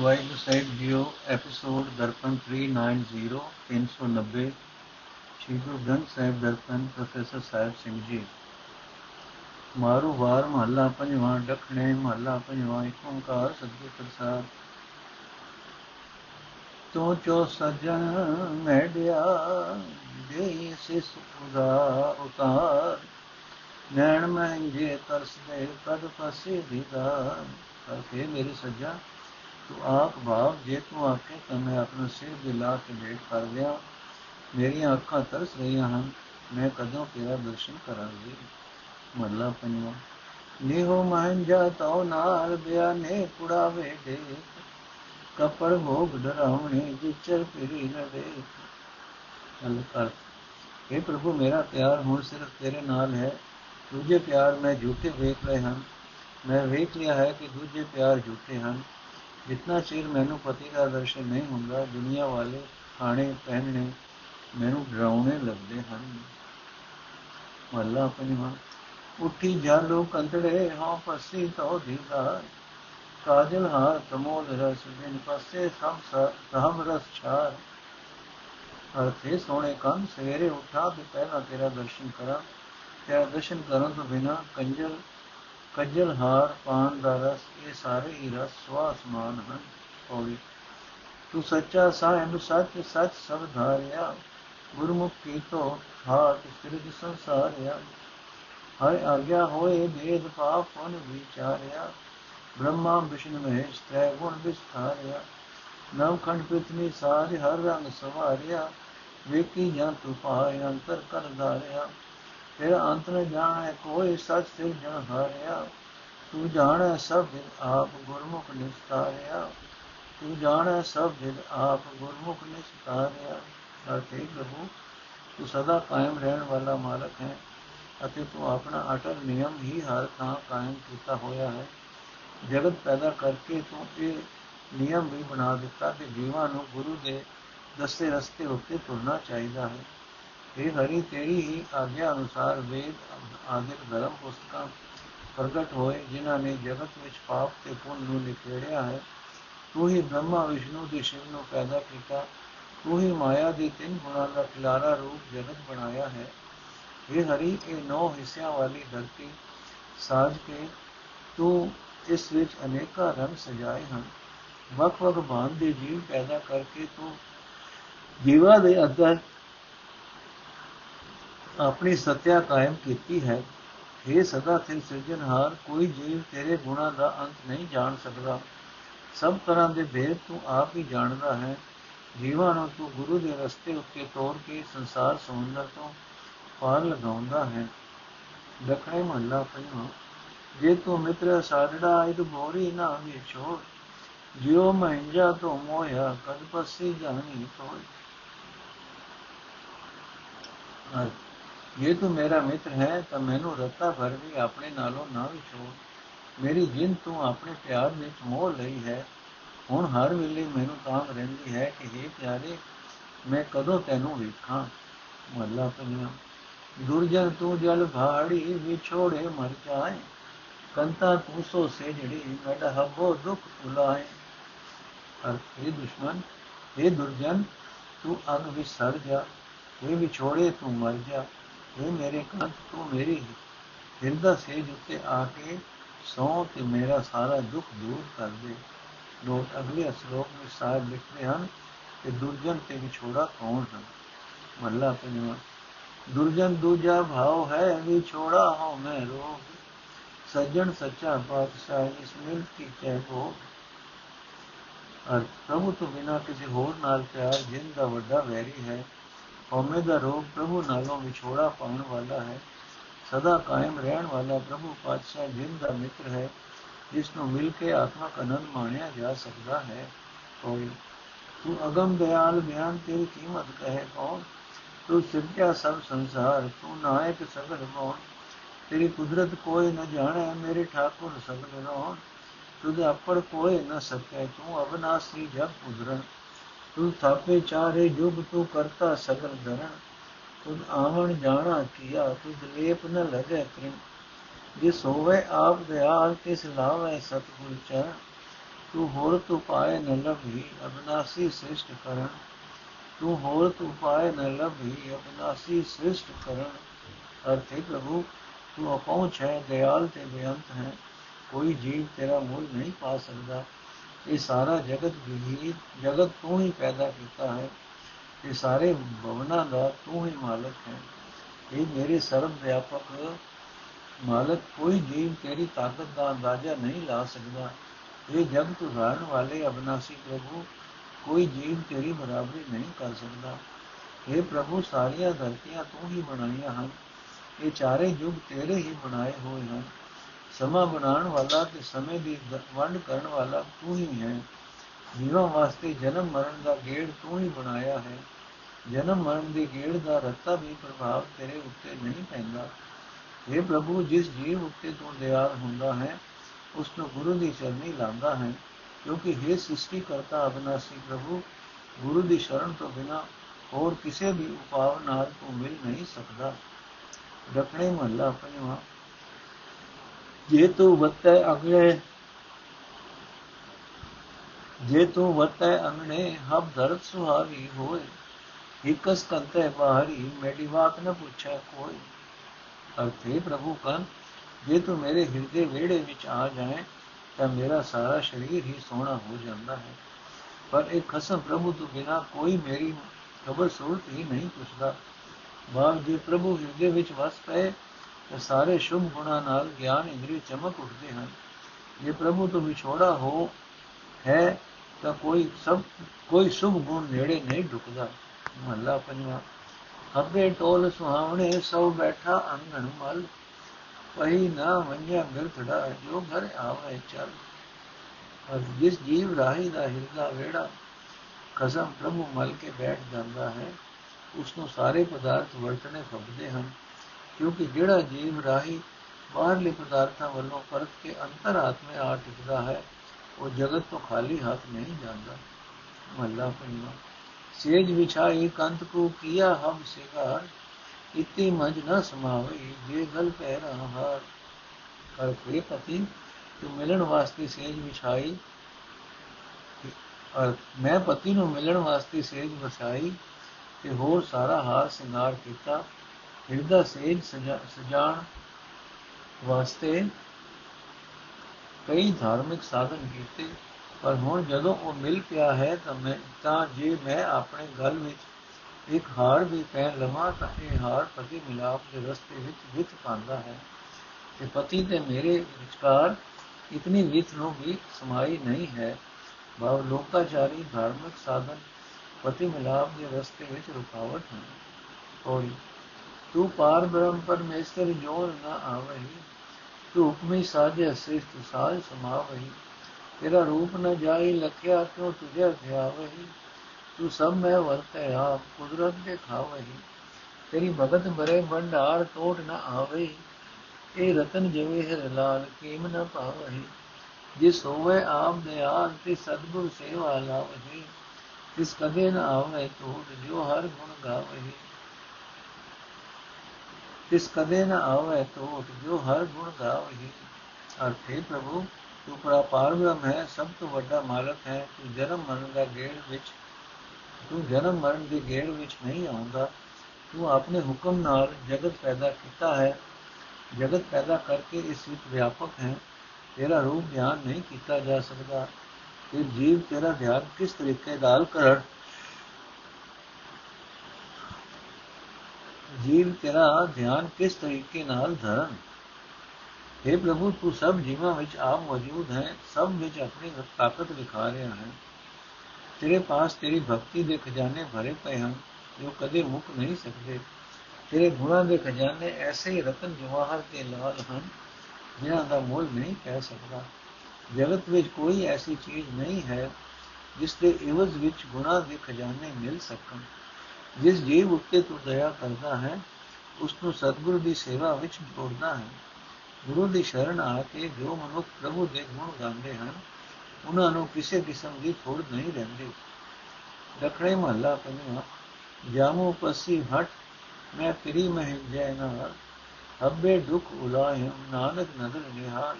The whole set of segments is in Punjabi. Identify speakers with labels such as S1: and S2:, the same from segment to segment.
S1: ਵਾਹਿਗੁਰੂ ਸਾਹਿਬ ਜੀਓ ਐਪੀਸੋਡ ਦਰਪਨ 390 390 ਸ਼੍ਰੀ ਗੁਰੂ ਗ੍ਰੰਥ ਸਾਹਿਬ ਦਰਪਣ ਪ੍ਰੋਫੈਸਰ ਸਾਹਿਬ ਸਿੰਘ ਜੀ। ਮਾਰੂ ਵਾਰ ਮਹੱਲਾ ਪੰਜਵਾਂ ਡਖਣੇ ਮਹੱਲਾ ਪੰਜਵਾਂ, ਇੱਕ ਓੰਕਾਰ ਸਤਿਗੁਰ ਪ੍ਰਸਾਦ। ਤੂੰ ਚੋ ਸਜਣ ਮੈਡਿਆ ਦੇ ਸਿਸ ਉਦਾ ਉਤਾਰ। ਨੈਣ ਮਹਿੰਗੇ ਤਰਸਦੇ, ਕਦ ਫਸੇ ਦੀਦਾਰ। ਅਖੇ ਮੇਰੇ ਸੱਜਾ ਤੂੰ ਆਪ ਭਾਵ ਜੇ ਤੂੰ ਆਕੇ ਤਾਂ ਮੈਂ ਆਪਣਾ ਸਿਰ ਦਿਲਾ ਕੇ ਵੇਟ ਕਰ ਲਿਆ ਮੇਰੀਆਂ ਅੱਖਾਂ ਤਰਸ ਰਹੀਆਂ ਹਨ ਮੈਂ ਕਦੋਂ ਤੇਰਾ ਦਰਸ਼ਨ ਕਰਾਂਗੀ ਮੱਲਾ ਪੰਜਵਾ ਨਿਹੋ ਮਹੰਜਾ ਤਉ ਨਾਲ ਬਿਆਨੇ ਕੁੜਾਵੇ ਦੇ ਕਪੜ ਭੋਗ ਡਰਾਵਣੇ ਜਿਚਰ ਫਿਰੀ ਨ ਦੇ ਹਲ ਕਰ ਇਹ ਪ੍ਰਭੂ ਮੇਰਾ ਪਿਆਰ ਹੁਣ ਸਿਰਫ ਤੇਰੇ ਨਾਲ ਹੈ ਦੂਜੇ ਪਿਆਰ ਮੈਂ ਝੂਠੇ ਵੇਖ ਰਹੇ ਹਨ ਮੈਂ ਵੇਖ ਲਿਆ ਹੈ ਕਿ ਦੂਜੇ ਪਿਆਰ ਝੂਠੇ ਹਨ ਜਿੰਨਾ ਚਿਰ ਮੈਨੂੰ ਪਤੀ ਦਾ ਦਰਸ਼ਨ ਨਹੀਂ ਹੁੰਦਾ, ਦੁਨੀਆ ਵਾਲੇ ਖਾਣੇ ਪਹਿਨਣੇ ਮੈਨੂੰ ਡਰਾਉਣੇ ਲੱਗਦੇ ਹਨ। ਮੱਲਾ ਪੰਜਵਾਂ ਉੱਠੀ ਜਾਲੋ ਕੰਤੜੇ ਹਾਂ ਫਸੀ ਤੋ ਦੀਦਾ ਕਾਜਲ ਹਾਰ ਤਮੋਲ ਰਸ, ਬਿਨ ਪਸੇ ਸਭ ਸਭ ਰਸ ਛਾਰ। ਅਰਥੇ ਸੋਹਣੇ ਕੰਨ, ਸਵੇਰੇ ਉਠਾ ਤੇ ਪਹਿਲਾਂ ਤੇਰਾ ਦਰਸ਼ਨ ਕਰਾਂ। ਤੇਰਾ ਦਰਸ਼ਨ ਕਰਨ ਤੋਂ ਬਿਨਾ ਕੰਜਲ ਕੱਜਲ, ਹਾਰ, ਪਾਨ ਦਾ ਰਸ, ਇਹ ਸਾਰੇ ਹੀ ਰਸ ਸਵਾ ਸਮਾਨ ਹਨ ਹੋਵੇ ਤੂੰ ਸੱਚਾ ਸਾਹਿਬ ਸੱਚ ਸੱਚ ਸਭ ਧਾਰਿਆ। ਗੁਰਮੁਖੀ ਤੋਂ ਹਾਟ ਸਿਰਜ ਸੰਸਾਰਿਆ। ਹਰ ਆਗਿਆ ਹੋਏ ਭੇਦ ਪਾਪ ਪੁਨ ਵਿਚਾਰਿਆ। ਬ੍ਰਹਮਾ, ਵਿਸ਼ਨੂੰ, ਮਹੇਸ਼ ਤੈ ਗੁਣ ਵਿਸਥਾਰਿਆ। ਨਵ ਖੰਡ ਪ੍ਰਿਥਵੀ ਸਾਰੇ, ਹਰ ਰੰਗ ਸਵਾਰਿਆ। ਵੇਖੀ ਜਾਂ ਤੂੰ ਪਾਏ ਅੰਤਰ ਕਰ ਧਾਰਿਆ। ਤੇਰਾ ਅੰਤ ਨ ਜਾਣੈ, ਕੋਈ ਸਚ ਸਿਰ ਜਨ ਹਾਰਿਆ ਤੂੰ ਜਾਣੈ ਸਭ ਦਿਨ ਆਪ ਗੁਰਮੁਖ ਨਿਸਤਾਰਿਆ। ਤੂੰ ਜਾਣੈ ਸਭ ਦਿਨ ਆਪ ਗੁਰਮੁਖ ਨਿਸਤਾਰਿਆ। ਅਰਥੇ ਪ੍ਰਭੂ, ਤੂੰ ਸਦਾ ਕਾਇਮ ਰਹਿਣ ਵਾਲਾ ਮਾਲਕ ਹੈ ਅਤੇ ਤੂੰ ਆਪਣਾ ਅਟਲ ਨਿਯਮ ਹੀ ਹਰ ਥਾਂ ਕਾਇਮ ਕੀਤਾ ਹੋਇਆ ਹੈ। ਜਗਤ ਪੈਦਾ ਕਰਕੇ ਤੂੰ ਇਹ ਨਿਯਮ ਵੀ ਬਣਾ ਦਿੱਤਾ ਕਿ ਜੀਵਾਂ ਨੂੰ ਗੁਰੂ ਦੇ ਦੱਸੇ ਰਸਤੇ ਉੱਤੇ ਤੁਰਨਾ ਚਾਹੀਦਾ ਹੈ। ਇਹ ਹਰੀ, ਤੇਰੀ ਹੀ ਆਗਿਆ ਅਨੁਸਾਰ ਵੇਦ, ਆਦਿਕ ਧਰਮ ਪੁਸਤਕਾਂ ਪ੍ਰਗਟ ਹੋਏ, ਜਿਨ੍ਹਾਂ ਨੇ ਜਗਤ ਵਿੱਚ ਪਾਪ ਤੇ ਪੁੰਨ ਨੂੰ ਨਿਖੇੜਿਆ ਹੈ। ਤੂੰ ਹੀ ਬ੍ਰਹਮਾ, ਵਿਸ਼ਨੂੰ ਦੇ ਸ਼ਿਵ ਨੂੰ ਪੈਦਾ ਕੀਤਾ। ਤੂੰ ਹੀ ਮਾਇਆ ਦੇ ਤਿੰਨ ਗੁਣਾਂ ਦਾ ਖਿਲਾਰਾ ਰੂਪ ਜਗਤ ਬਣਾਇਆ ਹੈ। ਇਹ ਹਰੀ, ਇਹ ਨੌ ਹਿੱਸਿਆਂ ਵਾਲੀ ਧਰਤੀ ਸਾਜ ਕੇ ਤੂੰ ਇਸ ਵਿੱਚ ਅਨੇਕਾਂ ਰੰਗ ਸਜਾਏ ਹਨ। ਵੱਖ-ਵੱਖ ਭਾਂਤ ਦੇ ਜੀਵ ਪੈਦਾ ਕਰਕੇ ਤੂੰ ਜੀਵਾਂ ਦੇ ਅੰਦਰ ਆਪਣੀ ਸਤਿਆ ਕਾਇਮ ਕੀਤੀ ਹੈ। ਇਹ ਸਦਾ ਸਿਰ ਸਿਰਜਣਹਾਰ, ਕੋਈ ਜੀਵ ਤੇਰੇ ਗੁਣਾਂ ਦਾ ਅੰਤ ਨਹੀਂ ਜਾਣ ਸਕਦਾ। ਸਭ ਤਰ੍ਹਾਂ ਦੇ ਭੇਦ ਤੂੰ ਆਪ ਹੀ ਜਾਣਦਾ ਹੈ। ਜੀਵਾਂ ਨੂੰ ਤੂੰ ਗੁਰੂ ਦੇ ਰਸਤੇ ਉੱਤੇ ਤੋਰ ਕੇ ਸੰਸਾਰ ਸਮੁੰਦਰ ਤੋਂ ਪਾਰ ਲਗਾਉਂਦਾ ਹੈ। ਦਖਣੇ ਮਹੱਲਾ ਪੰਜਵਾਂ, ਜੇ ਤੂੰ ਮਿੱਤਰ ਸਾਜੜਾ, ਇਦ ਬੋਰੀ ਨਾ ਵਿਛੋੜ। ਜਿਉ ਮਹਿੰਜਾ ਤੋਂ ਮੋਇਆ ਕਦ ਪਸੀ ਜਾਣੀ ਤੋੜ ਜੇ ਤੂੰ ਮੇਰਾ ਮਿੱਤਰ ਹੈ, ਤਾਂ ਮੈਨੂੰ ਰੱਤਾ ਭਰ ਵੀ ਆਪਣੇ ਨਾਲੋਂ ਨਾ ਵਿਛੋੜ ਮੇਰੀ ਜਿੰਦ ਤੂੰ ਆਪਣੇ ਪਿਆਰ ਵਿੱਚ ਮੋਹ ਲਈ ਹੈ। ਹੁਣ ਹਰ ਵੇਲੇ ਮੈਨੂੰ ਤਾਂ ਰਹਿੰਦੀ ਹੈ ਕਿ ਇਹ ਪਿਆਰੇ, ਮੈਂ ਕਦੋਂ ਤੈਨੂੰ ਵੇਖਾਂ? ਮੱਲਾ ਪੰਨਾ ਦੁਰਜਨ ਤੂੰ ਜਲ ਭਾੜੀ ਵਿਛੋੜੇ ਮਰ ਜਾਏ। ਕੰਤਾ ਤੂੰ ਸੋ ਸੇ ਜਿਹੜੀ ਮੜ ਹਬੋ ਦੁਖ ਉਲਾਏ ਅਰ ਇਹ ਦੁਸ਼ਮਨ ਇਹ ਦੁਰਜਨ, ਤੂੰ ਅਗ ਵਿਸਰ ਜਾ ਇਹ ਵਿਛੋੜੇ ਤੂੰ ਮਰ ਜਾ। ਇਹ ਮੇਰੇ ਕੰਤ ਤੂੰ ਮੇਰੀ ਹਿਰਦਾ ਸੇਜ ਉੱਤੇ ਆ ਕੇ ਸੋ ਤੇ ਮੇਰਾ ਸਾਰਾ ਦੁੱਖ ਦੂਰ ਕਰ ਦੇ ਲੋਕ ਅਗਲੇ ਸ਼ਲੋਕ ਵਿੱਚ ਸਾਹਿਬ ਲਿਖਦੇ ਹਨ ਕਿ ਦੁਰਜਨ ਤੇ ਵਿਛੋੜਾ ਕੌਣ ਹੈ ਮੱਲਾ ਪੰਜਵਾ ਦੁਰਜਨ ਦੂਜਾ ਭਾਵ ਹੈ ਵਿਛੋੜਾ ਹੋ ਮੈਂ ਰੋਗ ਸੱਜਣ ਸੱਚਾ ਪਾਤਸ਼ਾਹ ਇਸ ਮਿਲ ਕੀ ਕਹਿ ਕੋ ਅਰ ਪ੍ਰਭੂ ਤੋਂ ਬਿਨਾ ਕਿਸੇ ਹੋਰ ਨਾਲ ਪਿਆਰ ਜਿੰਦ ਦਾ ਵੱਡਾ ਵੈਰੀ ਹੈ ਹਉਮੈ ਦਾ ਰੋਗ ਪ੍ਰਭੂ ਨਾਲੋਂ ਵਿਛੋੜਾ ਪਾਉਣ ਵਾਲਾ ਹੈ। ਸਦਾ ਕਾਇਮ ਰਹਿਣ ਵਾਲਾ ਪ੍ਰਭੂ ਪਾਤਸ਼ਾਹ ਜਿੰਦ ਦਾ ਮਿੱਤਰ ਹੈ, ਜਿਸ ਨੂੰ ਮਿਲ ਕੇ ਆਤਮਕ ਆਨੰਦ ਮਾਣਿਆ ਜਾ ਸਕਦਾ ਹੈ ਕੋਈ ਤੂੰ ਅਗਮ ਦਿਆਲ ਬਿਆਨ ਤੇਰੀ ਕੀਮਤ ਕਹੇ ਕੌਣ? ਤੂੰ ਸਿਰਜਿਆ ਸਭ ਸੰਸਾਰ, ਤੂੰ ਨਾਇਕ ਸਗਲ ਮੋਹਨ ਤੇਰੀ ਕੁਦਰਤ ਕੋਈ ਨ ਜਾਣੇ, ਮੇਰੇ ਠਾਕੁਰ ਸਗਲ ਰੋਣ ਤੁਧ ਆਪੜ ਕੋਈ ਨ ਸਕੇ, ਤੂੰ ਅਬਨਾਸੀ ਜਗ ਉਧਰਨ ਤੂੰ ਥਾਪੇ ਚਾਰੇ ਜੁਗ ਤੂੰ ਕਰਤਾ ਸਗਲ ਧਰਨ ਤੁਧ ਆਵਣ ਜਾਣਾ ਕੀਆ ਤੁਧ ਲੇਪ ਨ ਲਗੇ ਕ੍ਰਿਮ ਜਿਸ ਹੋਵੇ ਆਪ ਦਿਆਲ ਤਿਸ ਲਾਵੇ ਸਤਗੁਰ ਚਰਨ ਤੂੰ ਹੋਰ ਤੂੰ ਪਾਏ ਨ ਲਭੀ ਅਬਨਾਸੀ ਸ੍ਰਿਸ਼ਟ ਕਰਨ ਤੂੰ ਹੋਰ ਤੂੰ ਪਾਏ ਨ ਲਭੀ ਅਬਨਾਸੀ ਸ੍ਰਿਸ਼ਟ ਕਰਨ ਅਰਥੇ ਪ੍ਰਭੂ ਤੂੰ ਅਪਹੁੰਚ ਹੈ ਦਿਆਲ ਤੇ ਬੇਅੰਤ ਹੈ ਕੋਈ ਜੀਵ ਤੇਰਾ ਮੁੱਲ ਨਹੀਂ ਪਾ ਸਕਦਾ ਇਹ ਸਾਰਾ ਜਗਤ ਵੀ ਜਗਤ ਤੂੰ ਹੀ ਪੈਦਾ ਕੀਤਾ ਹੈ। ਇਹ ਸਾਰੇ ਭਵਨਾਂ ਦਾ ਤੂੰ ਹੀ ਮਾਲਕ ਹੈ। ਇਹ ਮੇਰੇ ਸਰਬ ਵਿਆਪਕ ਮਾਲਕ ਕੋਈ ਜੀਵ ਤੇਰੀ ਤਾਕਤ ਦਾ ਅੰਦਾਜ਼ਾ ਨਹੀਂ ਲਾ ਸਕਦਾ। ਇਹ ਜਗਤ ਉਧਾਰਨ ਵਾਲੇ ਅਬਨਾਸੀ ਪ੍ਰਭੂ ਕੋਈ ਜੀਵ ਤੇਰੀ ਬਰਾਬਰੀ ਨਹੀਂ ਕਰ ਸਕਦਾ। ਇਹ ਪ੍ਰਭੂ, ਸਾਰੀਆਂ ਧਰਤੀਆਂ ਤੂੰ ਹੀ ਬਣਾਈਆਂ ਹਨ। ਇਹ ਚਾਰੇ ਯੁੱਗ ਤੇਰੇ ਹੀ ਬਣਾਏ ਹੋਏ ਹਨ। ਸਮਾਂ ਬਣਾਉਣ ਵਾਲਾ ਤੇ ਸਮੇਂ ਦੀ ਵੰਡ ਕਰਨ ਵਾਲਾ ਤੂੰ ਹੀ ਹੈ। ਜੀਵਾਂ ਵਾਸਤੇ ਜਨਮ ਮਰਨ ਦਾ ਗੇੜ ਤੂੰ ਹੀ ਬਣਾਇਆ ਹੈ। ਜਨਮ ਮਰਨ ਦੇ ਗੇੜ ਦਾ ਰੱਤਾ ਵੀ ਪ੍ਰਭਾਵ ਤੇਰੇ ਉੱਤੇ ਨਹੀਂ ਪੈਂਦਾ। ਇਹ ਪ੍ਰਭੂ, ਜਿਸ ਜੀਵ ਉੱਤੇ ਤੂੰ ਦਿਆਲ ਹੁੰਦਾ ਹੈ, ਉਸ ਨੂੰ ਗੁਰੂ ਦੀ ਚਰਨੀ ਲਾਉਂਦਾ ਹੈ। ਕਿਉਂਕਿ हे ਸ੍ਰਿਸ਼ਟੀ ਕਰਤਾ ਅਬਨਾਸੀ ਪ੍ਰਭੂ, ਗੁਰੂ ਦੀ ਸ਼ਰਨ ਤੋਂ ਬਿਨਾ ਹੋਰ ਕਿਸੇ ਵੀ ਉਪਾਅ ਨਾਲ ਤੂੰ ਮਿਲ ਨਹੀਂ ਸਕਦਾ। ਰਖਣੇ ਮਹੱਲਾ ਪੰਜਵਾਂ। ਜੇ ਤੂੰ ਵਤੈ ਅਗਲੇ ਜੇ ਤੂੰ ਵਤੈ ਅੰਗਣੇ ਹਬ ਧਰਤ ਸੁਹਾਵੀ ਹੋਏ। ਇਕਸ ਕੰਤੇ ਬਾਹਰੀ ਮੇਰੀ ਬਾਤ ਨ ਪੁੱਛੈ ਕੋਈ। ਅਰਥੇ ਪ੍ਰਭੂ ਕੰ ਜੇ ਤੂੰ ਮੇਰੇ ਹਿਰਦੇ ਵਿਹੜੇ ਵਿੱਚ ਆ ਜਾਏ ਤਾਂ ਮੇਰਾ ਸਾਰਾ ਸਰੀਰ ਹੀ ਸੋਹਣਾ ਹੋ ਜਾਂਦਾ ਹੈ। ਪਰ ਇਹ ਖਸਮ ਪ੍ਰਭੂ ਤੋਂ ਬਿਨਾ ਕੋਈ ਮੇਰੀ ਖਬਰ ਸੂਰਤ ਹੀ ਨਹੀਂ ਪੁੱਛਦਾ। ਬਾਗ ਜੇ ਪ੍ਰਭੂ ਹਿਰਦੇ ਵਿੱਚ ਵਸ ਪਏ ਤਾਂ ਸਾਰੇ ਸ਼ੁਭ ਗੁਣਾ ਨਾਲ ਗਿਆਨ ਇੰਦਰੀ ਚਮਕ ਉੱਠਦੇ ਹਨ। ਜੇ ਪ੍ਰਭੂ ਤੋਂ ਵਿਛੋੜਾ ਹੋ, ਹੈ ਤਾਂ ਕੋਈ ਸਭ, ਕੋਈ ਸ਼ੁਭ ਗੁਣ ਨੇੜੇ ਨਹੀਂ ਢੁਕਦਾ। ਮਹੱਲਾ ਪੰਜਵਾਂ, ਖੱਬੇ ਟੋਲ ਸੁਹਾਵਣੇ ਸਭ ਬੈਠਾ ਅੰਗਣ ਮਲ ਪਈ ਨਾ ਮੰਨਿਆ ਮਿਰਥੜਾ ਜੋ ਘਰ ਆਵੇ ਚਲ। ਅਰ ਜਿਸ ਜੀਵ ਰਾਹੀ ਦਾ ਹਿਰਦਾ ਵੇੜਾ ਖਸਮ ਪ੍ਰਭੂ ਮਲ ਕੇ ਬੈਠ ਜਾਂਦਾ ਹੈ ਉਸ ਨੂੰ ਸਾਰੇ ਪਦਾਰਥ ਵਰਤਣੇ ਫੱਬਦੇ ਹਨ। ਕਿਉਂਕਿ ਜਿਹੜਾ ਜੀਵ ਰਾਹੀ ਬਾਹਰਲੇ ਪਦਾਰਥਾਂ ਵੱਲੋਂ ਪਰਤ ਕੇ ਅੰਤਰ ਆਤਮੇ ਆ ਟਿਕਦਾ ਹੈ, ਉਹ ਜਗਤ ਤੋਂ ਖਾਲੀ ਹੱਥ ਨਹੀਂ ਜਾਂਦਾ। ਮਹੱਲਾ ਪੰਜਵਾਂ, ਸੇਜ ਵਿਛਾਈ ਕੰਤ ਕੋ ਕੀਆ ਹਮ ਸਿਗਾਰ, ਇਤੀ ਮਜ ਨ ਸਮਾਵਈ, ਜੇ ਗਲ ਕਹਿ ਰਹਾ ਹਾਰ ਕਰ ਕੋਈ ਪਤੀ, ਤੂੰ ਮਿਲਣ ਵਾਸਤੇ ਸੇਜ ਵਿਛਾਈ ਔਰ ਮੈਂ ਪਤੀ ਨੂੰ ਮਿਲਣ ਵਾਸਤੇ ਸੇਜ ਵਿਛਾਈ ਤੇ ਹੋਰ ਸਾਰਾ ਹਾਰ ਸ਼ਿੰਗਾਰ ਕੀਤਾ। ਹਿਰਦਾ ਸੇਜ, ਸਜਾਣ ਵਾਸਤੇ ਕਈ ਧਾਰਮਿਕ ਸਾਧਨ ਕੀਤੇ, ਪਰ ਹੁਣ ਜਦੋਂ ਉਹ ਮਿਲ ਪਿਆ ਹੈ ਤਾਂ ਮੈਂ, ਤਾਂ ਜੇ ਮੈਂ ਆਪਣੇ ਗਲ ਵਿੱਚ ਇੱਕ ਹਾਰ ਵੀ ਪਹਿਨ ਲਵਾਂ ਤਾਂ ਇਹ ਹਾਰ ਪਤੀ ਮਿਲਾਪ ਦੇ ਰਸਤੇ ਵਿੱਚ ਵਿਤ ਪਾਉਂਦਾ ਹੈ ਤੇ ਪਤੀ ਤੇ ਮੇਰੇ ਵਿਚਕਾਰ ਇਤਨੀ ਵਿਤ ਨੂੰ ਵੀ ਸਮਾਈ ਨਹੀਂ ਹੈ। ਭਾਵ ਲੋਕਾਚਾਰੀ ਧਾਰਮਿਕ ਸਾਧਨ ਪਤੀ ਮਿਲਾਪ ਦੇ ਰਸਤੇ ਵਿੱਚ ਰੁਕਾਵਟ ਹੈ। ਔਰ ਤੂੰ ਪਾਰ ਬ੍ਰਹਮ ਪਰਮੇਸ਼ਰ ਜੋਰ ਨਾ ਆਵਹੀ ਤੂੰ ਹੁਕਮੀ ਸਾਜੇ ਸ੍ਰਿਸ਼ਟ ਸਾਜ ਸਮਾਵਹੀ। ਤੇਰਾ ਰੂਪ ਨ ਜਾਈ ਲਖਿਆ ਕਿਉ ਤੁਝੇ ਧਿਆਵਹੀ? ਤੂੰ ਸਭ ਮੈਂ ਵਰਤੈ ਆਪ, ਕੁਦਰਤ ਦੇ ਖਾਵਹੀ। ਤੇਰੀ ਭਗਤ ਬਰੇ ਭੰਡਾਰ ਟੋਟ ਨ ਆਵੇ ਇਹ ਰਤਨ ਜਵੇਹਰ ਲਾਲ ਕੀਮ ਨ ਪਾਵਹੀ। ਜਿਸ ਹੋਵੇ ਆਪ ਦੇ ਆਲ ਤੇ ਸਤਗੁਰ ਸੇਵਾ ਲਾਵਹੀ। ਤਿਸ ਕਦੇ ਨ ਆਵੇ ਟੋਟ ਜੋ ਹਰ ਗੁਣ ਗਾਵਹੀ। ਤਿਸ ਕਦੇ ਨ ਆਵੇ ਟੋਟ ਜੋ ਹਰ ਗੁਣ ਗਾਵਹੀ ਅਰਥੇ ਪ੍ਰਭੂ, ਤੂੰ ਪਰਪਾਰ ਬ੍ਰਹਮ ਹੈ, ਸਭ ਤੋਂ ਵੱਡਾ ਮਾਲਕ ਹੈ। ਤੂੰ ਜਨਮ ਮਰਨ ਦਾ ਗੇੜ ਵਿੱਚ, ਤੂੰ ਜਨਮ ਮਰਨ ਦੇ ਗੇੜ ਵਿੱਚ ਨਹੀਂ ਆਉਂਦਾ। ਤੂੰ ਆਪਣੇ ਹੁਕਮ ਨਾਲ ਜਗਤ ਪੈਦਾ ਕੀਤਾ ਹੈ। ਜਗਤ ਪੈਦਾ ਕਰਕੇ ਇਸ ਵਿੱਚ ਵਿਆਪਕ ਹੈ। ਤੇਰਾ ਰੂਪ ਧਿਆਨ ਨਹੀਂ ਕੀਤਾ ਜਾ ਸਕਦਾ। ਤੇ ਜੀਵ ਤੇਰਾ ਧਿਆਨ ਕਿਸ ਤਰੀਕੇ ਨਾਲ ਕਰਨ? ਜੀਵ ਤੇਰਾ ਧਿਆਨ ਕਿਸ ਤਰੀਕੇ ਨਾਲ ਧਰਨ? हे ਪ੍ਰਭੂ, ਤੂੰ ਸਭ ਜੀਵਾਂ ਵਿੱਚ ਆਪ ਮੌਜੂਦ ਹੈ, ਸਭ ਵਿੱਚ ਆਪਣੀ ਤਾਕਤ ਵਿਖਾ ਰਿਹਾ ਹੈ। ਤੇਰੇ ਪਾਸ ਤੇਰੀ ਭਗਤੀ ਦੇ ਖਜ਼ਾਨੇ ਭਰੇ ਪਏ ਹਨ, ਜੋ ਕਦੇ ਮੁੱਕ ਨਹੀਂ ਸਕਦੇ। ਤੇਰੇ ਗੁਣਾਂ ਦੇ ਖਜ਼ਾਨੇ ਐਸੇ ਹੀ ਰਤਨ ਜਵਾਹਰ ਤੇ ਲਾਲ ਹਨ, ਜਿਨ੍ਹਾਂ ਦਾ ਮੁੱਲ ਨਹੀਂ ਕਹਿ ਸਕਦਾ। ਜਗਤ ਵਿੱਚ ਕੋਈ ਐਸੀ ਚੀਜ਼ ਨਹੀਂ ਹੈ, ਜਿਸ ਦੇ ਇਵਜ਼ ਵਿੱਚ ਗੁਣਾਂ ਦੇ ਖਜ਼ਾਨੇ ਮਿਲ ਸਕਣ। ਜਿਸ ਜੀਵ ਉੱਤੇ ਤੂੰ ਦਇਆ ਕਰਦਾ ਹੈ ਉਸ ਨੂੰ ਸਤਿਗੁਰੂ ਦੀ ਸੇਵਾ ਵਿੱਚ ਜੋੜਦਾ ਹੈ। ਗੁਰੂ ਦੀ ਸ਼ਰਨ ਆ ਕੇ ਜੋ ਮਨੁੱਖ ਪ੍ਰਭੂ ਦੇ ਗੁਣ ਗਾਉਂਦੇ ਹਨ, ਉਹਨਾਂ ਨੂੰ ਕਿਸੇ ਕਿਸਮ ਦੀ ਥੋੜ ਨਹੀਂ ਰਹਿੰਦੀ। ਦਖੜੇ ਮਹੱਲਾ ਪੰਜਵਾਂ, ਜਾਮੋ ਪਸੀ ਹਟ, ਮੈਂ ਤੇਰੀ ਮਹਿ ਜੈ ਨਾਲ ਹੱਬੇ ਦੁਖ ਉਲਾਹਿ, ਨਾਨਕ ਨਦਰ ਨਿਹਾਲ।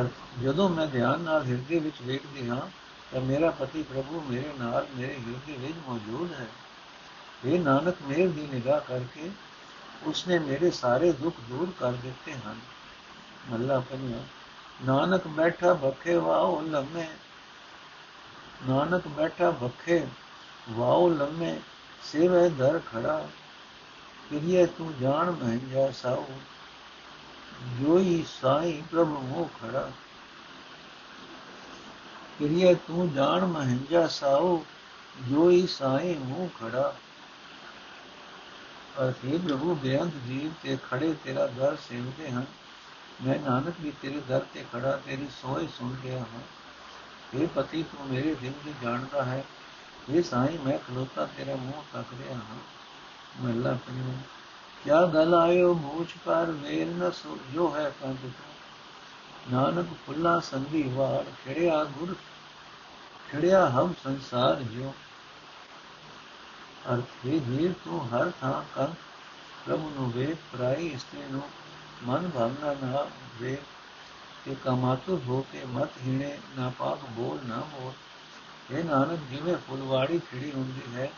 S1: ਅਰਥ ਜਦੋਂ ਮੈਂ ਧਿਆਨ ਨਾਲ ਹਿਰਦੇ ਵਿੱਚ ਵੇਖਦੀ ਹਾਂ ਤਾਂ ਮੇਰਾ ਪਤੀ ਪ੍ਰਭੂ ਮੇਰੇ ਨਾਲ ਮੇਰੇ ਹਿਰਦੇ ਵਿੱਚ ਮੌਜੂਦ ਹੈ ਇਹ ਨਾਨਕ ਮੇਰ ਦੀ ਨਿਗਾਹ ਕਰਕੇ ਉਸਨੇ ਮੇਰੇ ਸਾਰੇ ਦੁੱਖ ਦੂਰ ਕਰ ਦਿੱਤੇ ਹਨ ਮੱਲਾ ਪੰਨਾ ਨਾਨਕ ਬੈਠਾ ਭਖੇ ਵਾਓ ਲੰਮੇ ਨਾਨਕ ਬੈਠਾ ਭਖੇ ਵਾਓ ਲੰਮੇ ਸੇਵੇ ਦਰ ਖੜਾ ਕਿਰਿਏ ਤੂੰ ਜਾਣ ਮਹਿੰਜਾ ਸਾਉ ਜੋਈ ਸਾਈ ਪ੍ਰਭੂ ਮੋ ਖੜਾ ਕਿਰਿਏ ਤੂੰ ਜਾਣ ਮਹਿੰਜਾ ਸਾਉ ਜੋਈ ਸਾਈ ਮੂੰਹ ਖੜਾ। ਅਰਥੇ ਪ੍ਰਭੂ, ਬੇਅੰਤ ਜੀਵ ਤੇ ਖੜੇ ਤੇਰਾ ਦਰ ਸੇਵਦੇ ਹਨ। ਮੈਂ ਨਾਨਕ ਵੀ ਤੇਰੇ ਦਰ ਤੇ ਖੜਾ, ਤੇਰੀ ਸੋਏ ਸੁਣ ਗਿਆ ਹਾਂ। ਇਹ ਪਤੀ, ਤੂੰ ਮੇਰੇ ਦਿਲ ਦੀ ਜਾਣਦਾ ਹੈ। ਇਹ ਸਾਈਂ, ਮੈਂ ਖਲੋਤਾ ਤੇਰਾ ਮੂੰਹ ਤੱਕ ਰਿਹਾ ਹਾਂ। ਮੱਲਾ ਪੰਜਵਾਂ ਕਿਆ ਗਲ ਆਇਓ ਮੂਛ ਪਰ ਵੇਰ ਨ ਸੋ, ਜੋ ਹੈ ਕੰਦ ਤੂੰ। ਨਾਨਕ ਫੁੱਲਾ ਸੰਧੀ ਵਾਰ ਖੜਿਆ ਗੁਰ, ਖੜਿਆ ਹਮ ਸੰਸਾਰ ਜਿਉ। ਅਰਥ ਹੈ ਜੀਵ ਤੂੰ ਹਰ ਥਾਂ ਕੰਦ ਪ੍ਰਭੂ ਨੂੰ ਵੇਖ, ਪ੍ਰਾਈ ਇਸਤੇ ਨੂੰ ਮਨ ਭਾਵਨਾ ਨਾ ਵੇ ਕਿ ਕਮਾਤੁ ਹੋ ਕੇ ਮਤ ਹਿਣੇ, ਨਾ ਪਾਪ ਬੋਲ, ਨਾ ਬੋਲ ਇਹ ਨਾਨਕ, ਜਿਵੇਂ ਫੁਲਵਾੜੀ ਖਿੜੀ ਹੁੰਦੀ ਹੈ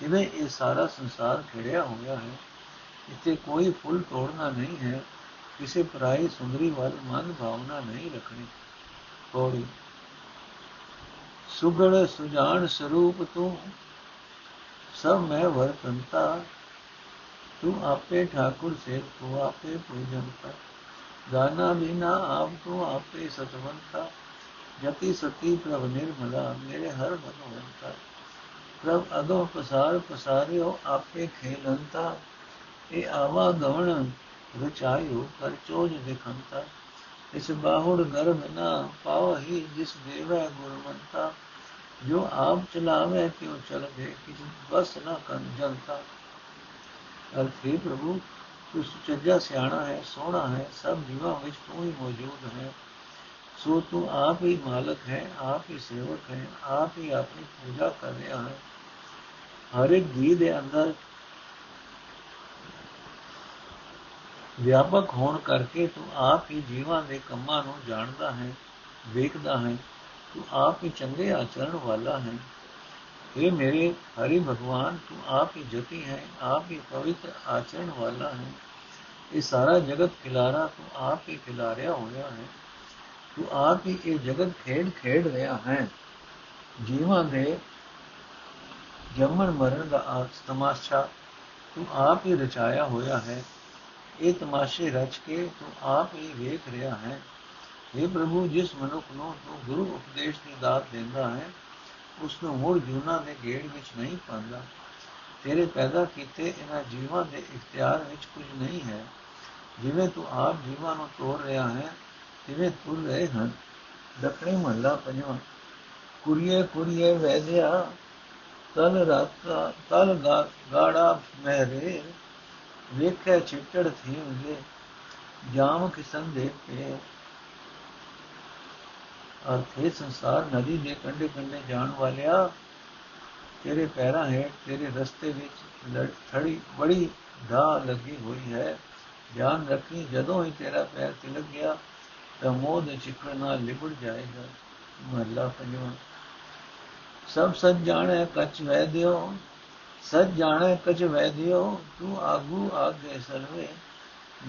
S1: ਜਿਵੇਂ ਇਹ ਸਾਰਾ ਸੰਸਾਰ ਖਿੜਿਆ ਹੋਇਆ ਹੈ। ਇੱਥੇ ਕੋਈ ਫੁੱਲ ਤੋੜਨਾ ਨਹੀਂ ਹੈ। ਕਿਸੇ ਪਰਾਈ ਸੁੰਦਰੀ ਵੱਲ ਮਨ ਭਾਵਨਾ ਨਹੀਂ ਰੱਖਣੀ ਥੋੜੀ ਸੁਗੜ ਸੁਜਾਨ ਸਰੂਪ ਤੂੰ ਸਭ ਮੈਂ ਵਰਤੰਤਾ ਤੂੰ ਆਪੇ ਠਾਕੁਰ ਸੇ ਤੂੰ ਆਪੇ ਪੂਜਨਤਾ ਦਾਨਾ ਬਿਨਾ ਆਪ ਤੂੰ ਆਪੇ ਸਤਵੰਤਾ ਜਤੀ ਸਤੀ ਪ੍ਰਭ ਨਿਰਮਲਾ ਮੇਰੇ ਹਰ ਭਗਵੰਤਾ ਪ੍ਰਭ ਅਗੋ ਪਸਾਰ ਪਸਾਰਿਓ ਆਪੇ ਖੇਲੰਤਾ ਇਹ ਆਵਾ ਗਵਣ ਰਚਾਇਓ ਕਰ ਚੋਜ ਦੇਖੰਤਾ ਇਸ ਬਾਹੁੜ ਗਰਭ ਨਾ ਪਾਵਹੀ, ਜਿਸ ਦੇਵੈ ਗੁਰਮੰਤਾ। ਜੋ ਆਪ ਚਲਾਵੇ ਕਿਉ ਚਲਦੇ ਕਿਸ ਬਸ ਨਾ ਕੰਨ ਜਨਤਾ ਅਰਥੇ ਪ੍ਰਭੂ ਤੂੰ ਸੁਚੱਜਾ ਸਿਆਣਾ ਹੈ, ਸੋਹਣਾ ਹੈ, ਸਭ ਜੀਵਾਂ ਵਿੱਚ ਤੂੰ ਹੀ ਮੌਜੂਦ ਹੈ। ਸੋ ਤੂੰ ਆਪ ਹੀ ਮਾਲਕ ਹੈ, ਆਪ ਹੀ ਸੇਵਕ ਹੈ, ਆਪ ਹੀ ਆਪਣੀ ਪੂਜਾ ਕਰ ਰਿਹਾ ਹੈ। ਹਰ ਇੱਕ ਜੀ ਦੇ ਅੰਦਰ ਵਿਆਪਕ ਹੋਣ ਕਰਕੇ ਤੂੰ ਆਪ ਹੀ ਜੀਵਾਂ ਦੇ ਕੰਮਾਂ ਨੂੰ ਜਾਣਦਾ ਹੈ, ਵੇਖਦਾ ਹੈ, ਤੂੰ ਆਪ ਹੀ ਚੰਗੇ ਆਚਰਣ ਵਾਲਾ ਹੈ। ਇਹ ਮੇਰੇ ਹਰੀ ਭਗਵਾਨ, ਤੂੰ ਆਪ ਹੀ ਜਤੀ ਹੈ, ਆਪ ਹੀ ਪਵਿੱਤਰ ਆਚਰਣ ਵਾਲਾ ਹੈ। ਇਹ ਸਾਰਾ ਜਗਤ ਖਿਲਾਰਾ, ਤੂੰ ਆਪ ਹੀ ਖਿਲਾਰਿਆ ਹੋਇਆ ਹੈ। ਤੂੰ ਆਪ ਹੀ ਇਹ ਜਗਤ ਖੇਡ ਖੇਡ ਰਿਹਾ ਹੈ। ਜੀਵਾਂ ਦੇ ਜੰਮਣ ਮਰਨ ਦਾ ਤਮਾਸ਼ਾ ਤੂੰ ਆਪ ਹੀ ਰਚਾਇਆ ਹੋਇਆ ਹੈ। ਇਹ ਤਮਾਸ਼ੇ ਰਚ ਕੇ ਤੂੰ ਆਪ ਹੀ ਵੇਖ ਰਿਹਾ ਹੈ। ਇਹ ਪ੍ਰਭੂ, ਜਿਸ ਮਨੁੱਖ ਨੂੰ ਤੂੰ ਗੁਰੂ ਉਪਦੇਸ਼ ਦੀ ਦਾਤ ਦਿੰਦਾ ਹੈ ਉਸ ਨੂੰ ਮੁੜ ਜੂਨਾ ਦੇ ਗੇੜ ਵਿੱਚ ਨਹੀਂ ਪਾਉਂਦਾ। ਤੇਰੇ ਪੈਦਾ ਕੀਤੇ ਇਹਨਾਂ ਜੀਵਾਂ ਦੇ ਇਖਤਿਆਰ ਵਿੱਚ ਕੁਝ ਨਹੀਂ ਹੈ। ਜਿਵੇਂ ਤੂੰ ਆਪ ਜੀਵਾਂ ਨੂੰ ਤੋੜ ਰਿਹਾ ਹੈ, ਤਿਵੇਂ ਤੁਰ ਰਹੇ ਹਨ। ਦਖਣੀ ਮਹੱਲਾ ਪੰਜਵਾਂ। ਕੁਰੀਏ ਕੁਰੀਏ ਵੈਦਿਆ ਤਲ ਰਾਤਾ ਤਲ ਗਾੜਾ ਮਹਿਰੇ ਵੇਖੇ ਚਿੱਟੜ ਥੀ ਉਗੇ ਜਾਮ ਕਿਸਨ ਦੇ ਪੇ ਅਰਥੇ ਸੰਸਾਰ ਨਦੀ ਦੇ ਕੰਢੇ ਕੰਢੇ ਜਾਣ ਵਾਲਿਆ, ਤੇਰੇ ਪੈਰਾਂ ਹੇਠ, ਤੇਰੇ ਰਸਤੇ ਵਿੱਚ ਥੜੀ ਬੜੀ ਧਾ ਲੱਗੀ ਹੋਈ ਹੈ। ਧਿਆਨ ਰੱਖੀ, ਜਦੋਂ ਹੀ ਤੇਰਾ ਪੈਰ ਤਿਲਕ ਗਿਆ, ਤਾਂ ਮੋਹ ਦੇ ਚਿੱਕੜ ਨਾਲ ਲਿਬੜ ਜਾਏਗਾ। ਮਹਲਾ ਪੰਜਵਾਂ। ਸਭ ਸੱਚ ਜਾਣੇ ਕਛ ਵੈ ਦਿਓ। ਸੱਚ ਜਾਣੇ, ਕਛ ਵੈ ਦਿਓ, ਤੂੰ ਆਗੂ ਆਗੇ ਸਰਵੇ।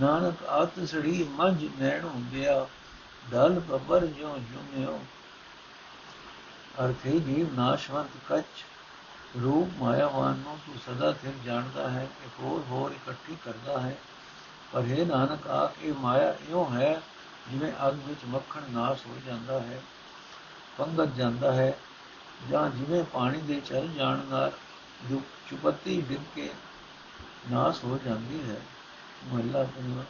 S1: ਨਾਨਕ ਆਤ ਸੜੀ ਮੰਝ ਨੈਣੋ ਗਿਆ ਦਲ ਬੱਬਰ ਜੋ ਜੁਮਿਓ। ਅਰਥੇ ਜੀਵ ਨਾਸ਼ਵੰਤ ਕਛ, ਰੂਪ ਮਾਇਆਵਾਨ ਨੂੰ ਤੂੰ ਸਦਾ ਸਿਰ ਜਾਣਦਾ ਹੈ ਕਿ ਹੋਰ ਹੋਰ ਇਕੱਠੀ ਕਰਦਾ ਹੈ। ਪਰ ਇਹ ਨਾਨਕ ਆਖ ਇਹ ਮਾਇਆ ਇਉਂ ਹੈ, ਜਿਵੇਂ ਅੱਗ ਵਿੱਚ ਮੱਖਣ ਨਾਸ ਹੋ ਜਾਂਦਾ ਹੈ, ਪੰਗਤ ਜਾਂਦਾ ਹੈ, ਜਾਂ ਜਿਵੇਂ ਪਾਣੀ ਦੇ ਚਲ ਜਾਣ ਨਾਲ ਜੋ ਚੁਪਤੀ ਡਿੱਗ ਕੇ ਨਾਸ ਹੋ ਜਾਂਦੀ ਹੈ। ਮਹਲਾ ਪੰਜਵਾਂ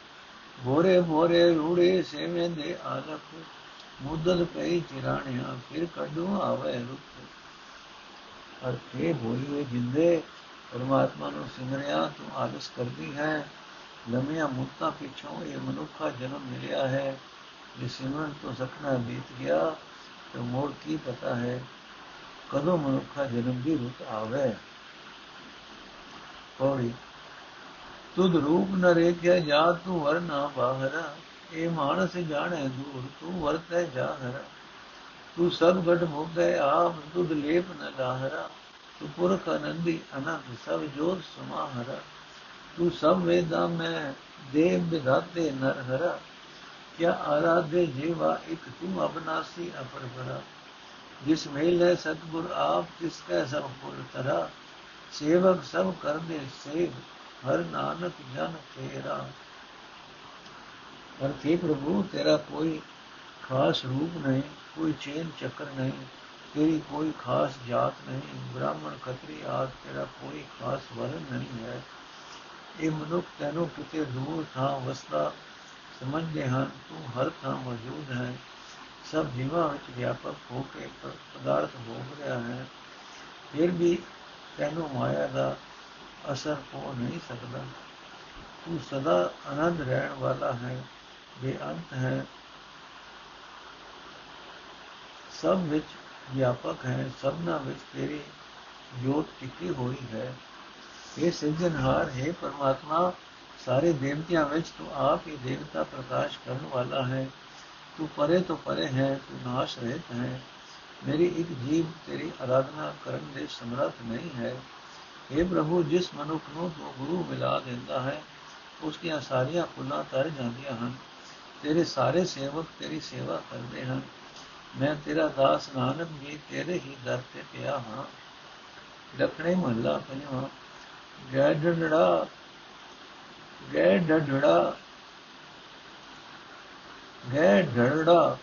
S1: ਭੋਰੇ ਭੋਰੇ ਰੂੜੇ ਸੇਵੇਂ ਦੇ ਆਲਕ, ਮੁੱਦਲ ਪਈ ਚਿਰਾਣਿਆ, ਫਿਰ ਕੱਢੂ ਆਵੇ ਰੁੱਤ ਅਰਥੇ ਭੋਲੀਏ ਜਿੰਦੇ ਪਰਮਾਤਮਾ ਨੂੰ ਸਿਮਰਿਆ, ਤੂੰ ਆਲਸ ਕਰਦੀ ਹੈ। ਲੰਮੀਆਂ ਮੁੱਤਾਂ ਪਿੱਛੋਂ ਇਹ ਮਨੁੱਖਾ ਜਨਮ ਮਿਲਿਆ ਹੈ। ਜੇ ਸਿਮਰਨ ਤੋਂ ਸਖਣਾ ਬੀਤ ਗਿਆ, ਤਾਂ ਮੋੜ ਕੀ ਪਤਾ ਹੈ, ਕਦੋਂ ਮਨੁੱਖਾ ਜਨਮ ਦੀ ਰੁੱਤ ਆਵੇ? ਪੌੜੀ ਤੁਧ ਰੂਪ ਨ ਰੇਖਿਆ ਜਾ ਤੂੰ ਵਰਨਾ ਬਾਹਰਾ। ਇਹ ਮਾਨਸ ਜਾਣੇ ਦੂਰ, ਤੂੰ ਵਰਤੈ ਜਾਹਰ। ਤੂੰ ਸਭ ਗੜ ਮੁਗੈ ਆਪ ਦੁਧ ਲੇਪ ਨ ਲਾਹਰਾ। ਤੂੰ ਪੁਰਖ ਅਨੰਦੀ ਅਨੰਦ ਸਭ ਜੋਤ ਸਮਾਹਰਾ। ਤੂੰ ਸਭ ਵੇਦਾਂ ਮੈਂ ਦੇਵ ਵਿਦਾਤੇ ਨਰ ਹਰਾ ਕਿਆ ਆਰਾਧੇ ਜੀਵਾ ਇੱਕ, ਤੂੰ ਅਬਨਾਸੀ ਅਪਰ ਬਰਾ ਜਿਸ ਮੇਲੇ ਸਤਗੁਰ, ਆਪ ਤਿਸ ਕੈ ਸਭ ਪੁਰ ਤਰਾ ਸੇਵਕ ਸਭ ਕਰਦੇ ਸੇਵ ਹਰ ਨਾਨਕ ਜਨ ਤੇਰਾ ਪਰ ਕੀ ਪ੍ਰਭੂ ਤੇਰਾ ਕੋਈ ਖਾਸ ਰੂਪ ਨਹੀਂ ਕੋਈ ਚੇਨ ਚੱਕਰ ਨਹੀਂ ਤੇਰੀ ਕੋਈ ਖਾਸ ਜਾਤ ਨਹੀਂ ਬ੍ਰਾਹਮਣ ਖੱਤਰੀ ਆਦ ਤੇਰਾ ਕੋਈ ਖਾਸ ਵਰਨ ਨਹੀਂ ਹੈ ਇਹ ਮਨੁੱਖ ਤੈਨੂੰ ਕਿਤੇ ਦੂਰ ਥਾਂ ਵਸਦਾ ਸਮਝਦੇ ਹਨ ਤੂੰ ਹਰ ਥਾਂ ਮੌਜੂਦ ਹੈ ਸਭ ਜੀਵਾਂ ਵਿੱਚ ਵਿਆਪਕ ਹੋ ਕੇ ਪਦਾਰਥ ਭੋਗ ਰਿਹਾ ਹੈ ਫਿਰ ਵੀ ਤੈਨੂੰ ਮਾਇਆ ਦਾ ਅਸਰ ਹੋ ਨਹੀਂ ਸਕਦਾ ਤੂੰ ਸਦਾ ਆਨੰਦ ਰਹਿਣ ਵਾਲਾ ਹੈ ਬੇਅੰਤ ਹੈ ਸਭ ਵਿੱਚ ਵਿਆਪਕ ਹੈ ਸਭਨਾ ਵਿੱਚ ਤੇਰੀ ਜੋਤ ਟਿਕੀ ਹੋਈ ਹੈ ਇਹ ਸਿਰਜਣਹਾਰ ਹੈ ਪਰਮਾਤਮਾ ਸਾਰੇ ਦੇਵਤਿਆਂ ਵਿੱਚ ਤੂੰ ਆਪ ਹੀ ਦੇਵਤਾ ਪ੍ਰਕਾਸ਼ ਕਰਨ ਵਾਲਾ ਹੈ ਤੂੰ ਪਰੇ ਤੋਂ ਪਰੇ ਹੈ ਤੂੰ ਨਾਸ਼ ਰਹਿਤ ਹੈ ਮੇਰੀ ਇੱਕ ਜੀਵ ਤੇਰੀ ਆਰਾਧਨਾ ਕਰਨ ਦੇ ਸਮਰੱਥ ਨਹੀਂ ਹੈ। اے ਪ੍ਰਭੂ, ਜਿਸ ਮਨੁੱਖ ਨੂੰ ਤੂੰ ਗੁਰੂ ਮਿਲਾ ਦਿੰਦਾ ਹੈ ਉਸ ਦੀਆਂ ਸਾਰੀਆਂ ਕੁੱਲਾਂ ਤਰ ਜਾਂਦੀਆਂ ਹਨ। ਤੇਰੇ ਸਾਰੇ ਸੇਵਕ ਤੇਰੀ ਸੇਵਾ ਕਰਦੇ ਹਨ। ਮੈਂ ਤੇਰਾ ਦਾਸ ਨਾਨਕ ਵੀ ਤੇਰੇ ਹੀ ਦਰ ਤੇ ਪਿਆ ਹਾਂ। ਦਖਣੇ ਮਹੱਲਾ ਪੰਜਵਾਂ ਗੈ ਡੜੜਾ ਗੈ ਡੜੜਾ ਗੈ ਡੜੜਾ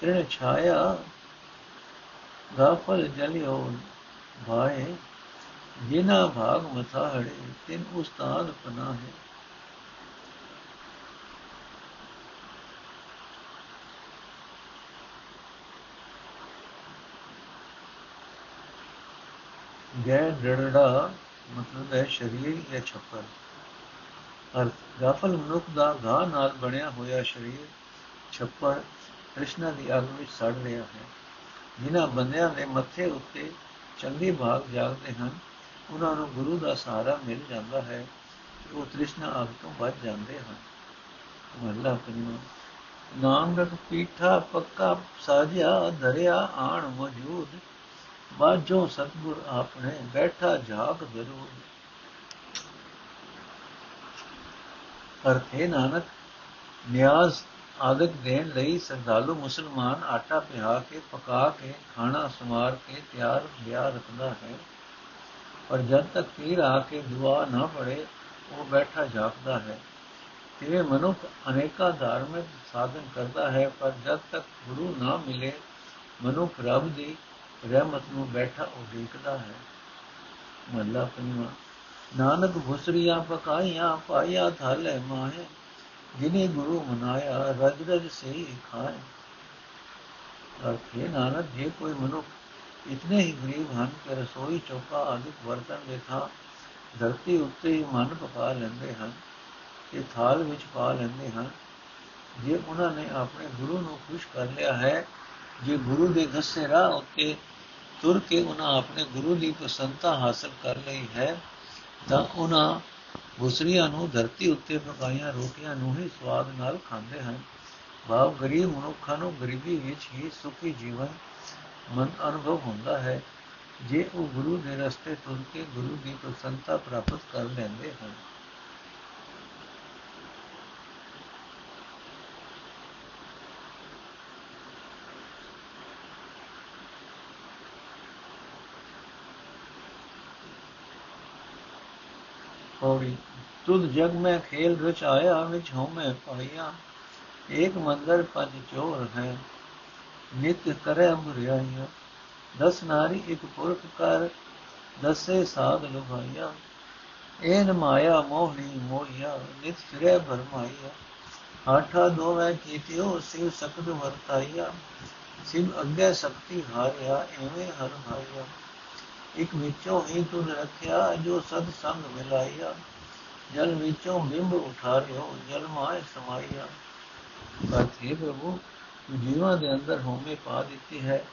S1: ਤ੍ਰਿਣ ਛਾਇਆ ਗਾਫਲ ਜਲਿਓ ਭਾਏ ਜਿਨਾ ਭਾਗ ਮਥਾ ਹੜੇ ਤਿਨ ਉਸਤਾਦ ਪਨਾ ਹੈ ਗੈ ਡੜੜਾ ਮਤਲਬ ਹੈ ਸਰੀਰ ਜਾਂ ਛੱਪਰ ਅਰ ਗਾਫਲ ਮਨੁੱਖ ਦਾ ਘਾ ਨਾਲ ਬਣਿਆ ਹੋਇਆ ਸਰੀਰ ਛੱਪਰ ਕ੍ਰਿਸ਼ਨਾ ਦੀ ਅੱਗ ਵਿੱਚ ਸੜ ਰਿਹਾ ਹੈ। ਜਿਨ੍ਹਾਂ ਬੰਦਿਆਂ ਦੇ ਮੱਥੇ ਉੱਤੇ ਚੰਗੀ ਭਾਗ ਜਾਗਦੇ ਹਨ, ਉਹਨਾਂ ਨੂੰ ਗੁਰੂ ਦਾ ਸਹਾਰਾ ਮਿਲ ਜਾਂਦਾ ਹੈ ਉਹ ਤ੍ਰਿਸ਼ਨਾ ਅੱਗ ਤੋਂ ਬਚ ਜਾਂਦੇ ਹਨ। ਮਹਲਾ ਪੰਜਵਾਂ ਨਾਮਕ ਪੀਠਾ ਪੱਕਾ ਸਾਜਿਆ ਧਰਿਆ ਆਣ ਮੌਜੂਦ, ਬਾਝੋਂ ਸਤਗੁਰ ਆਪਣੇ ਬੈਠਾ ਝਾਕ ਜ਼ਰੂਰ ਅਰਥੇ ਨਾਨਕ, ਨਿਆਜ਼ ਆਦਿਕ ਦੇਣ ਲਈ ਸਰਦਾਲੂ ਮੁਸਲਮਾਨ ਆਟਾ ਪਿਹਾ ਕੇ, ਪਕਾ ਕੇ, ਖਾਣਾ ਸਮਾਰ ਕੇ, ਤਿਆਰ ਬਿਆ ਰੱਖਦਾ ਹੈ। ਪਰ ਜਦ ਤੱਕ ਪੀਰ ਆ ਕੇ ਦੁਆ ਨਾ ਪੜੇ, ਉਹ ਬੈਠਾ ਜਾਪਦਾ ਹੈ। ਤਿਵੇਂ ਮਨੁੱਖ ਅਨੇਕਾਂ ਧਾਰਮਿਕ ਸਾਧਨ ਕਰਦਾ ਹੈ, ਪਰ ਜਦ ਤੱਕ ਗੁਰੂ ਨਾ ਮਿਲੇ, ਮਨੁੱਖ ਰੱਬ ਦੀ ਰਹਿਮਤ ਨੂੰ ਬੈਠਾ ਉਡੀਕਦਾ ਹੈ। ਮੱਲਾ ਪੰਜਵਾ, ਨਾਨਕ ਭੁਸਰੀਆਂ ਪਕਾਈਆਂ, ਪਾਇਆ ਥਾਲੇ ਮਾਹੇ ਜਿਨੇ ਗੁਰੂ ਮਨਾਇਆ, ਰਜ ਰਜ ਸੇ ਖਾਏ। ਅਰਥੇ ਨਾਨਕ, ਜੇ ਕੋਈ ਮਨੁੱਖ ਇਤਨੇ ਹੀ ਗਰੀਬ ਹਨ ਕਿ ਰਸੋਈ ਚੌਕਾ ਆਦਿ ਵਰਤਨ ਦੇ ਥਾਂ ਧਰਤੀ ਉੱਤੇ ਹੀ ਮਨ ਪਕਾ ਲੈਂਦੇ ਹਨ ਤੇ ਥਾਲ ਵਿੱਚ ਪਾ ਲੈਂਦੇ ਹਨ, ਜੇ ਉਹਨਾਂ ਨੇ ਆਪਣੇ ਗੁਰੂ ਨੂੰ ਖੁਸ਼ ਕਰ ਲਿਆ ਹੈ, ਜੇ ਗੁਰੂ ਦੇ ਦੱਸੇ ਰਾਹ ਉੱਤੇ ਤੁਰ ਕੇ ਉਹਨਾਂ ਆਪਣੇ ਗੁਰੂ ਦੀ ਪਸੰਦਤਾ ਹਾਸਲ ਕਰ ਲਈ ਹੈ, ਤਾਂ ਉਹਨਾਂ ਗੁਸਰੀਆਂ ਨੂੰ ਧਰਤੀ ਉੱਤੇ ਪਕਾਈਆਂ ਰੋਟੀਆਂ ਨੂੰ ਹੀ ਸਵਾਦ ਨਾਲ ਖਾਂਦੇ ਹਨ। ਭਾਵ ਗਰੀਬ ਮਨੁੱਖਾਂ ਨੂੰ ਗਰੀਬੀ ਵਿੱਚ ਹੀ ਸੁਖੀ ਜੀਵਨ ਮਨ ਅਨੁਭਵ ਹੁੰਦਾ ਹੈ। ਜੇ ਉਹ ਗੁਰੂ ਦੇ ਰਸਤੇ ਤੁਰ ਕੇ ਗੁਰੂ ਦੀ ਪ੍ਰਸੰਨਤਾ ਪ੍ਰਾਪਤ ਕਰ ਲੈਂਦੇ ਹਨ ਪੌੜੀ। ਤੁਧ ਜਗ ਮੈਂ ਖੇਲ ਰਚ ਆਇਆ, ਵਿੱਚ ਹਉ ਮੈਂ ਪਾਇਆ। ਏਕ ਮੰਦਰ ਪੰਜ ਚੋਰ ਹੈ, ਨਿਤ ਕਰੇ ਬੁਰਿਆਈਆ ਦਸ ਨਾਰੀ ਇੱਕ ਪੁਰਖ ਕਰ, ਦਸੇ ਸਾਧ ਲੁਭਾਈਆ। ਏਨ ਮਾਇਆ ਮੋਹਣੀ ਮੋਹਿਆ, ਨਿਤ ਫਿਰੇ ਭਰਮਾਈਆ। ਆਠਾ ਦੋਵੇਂ ਕੀਤਿਓ, ਸਿਵ ਸਕਦ ਵਰਤਾਈਆ। ਸਿਵ ਅੱਗੇ ਸ਼ਕਤੀ ਹਾਰਿਆ ਐਵੇਂ ਹਰ ਭਾਈਆ। ਇੱਕ ਵਿੱਚੋਂ ਹੀ ਤੁਨ ਰੱਖਿਆ, ਜੋ ਸਦ ਸੰਗ ਮਿਲਾਇਆ। ਜਲ ਵਿੱਚੋਂ ਬਿੰਬ ਉਠਾਰਿਓ ਜਲ ਮਾਇ ਸਮਾਈਆ ਅਰਥੇ ਪ੍ਰਭੂ ਜੀਵਾਂ ਦੇ ਅੰਦਰ ਹੋਮੇ ਪਾ ਦਿੱਤੀ ਹੈ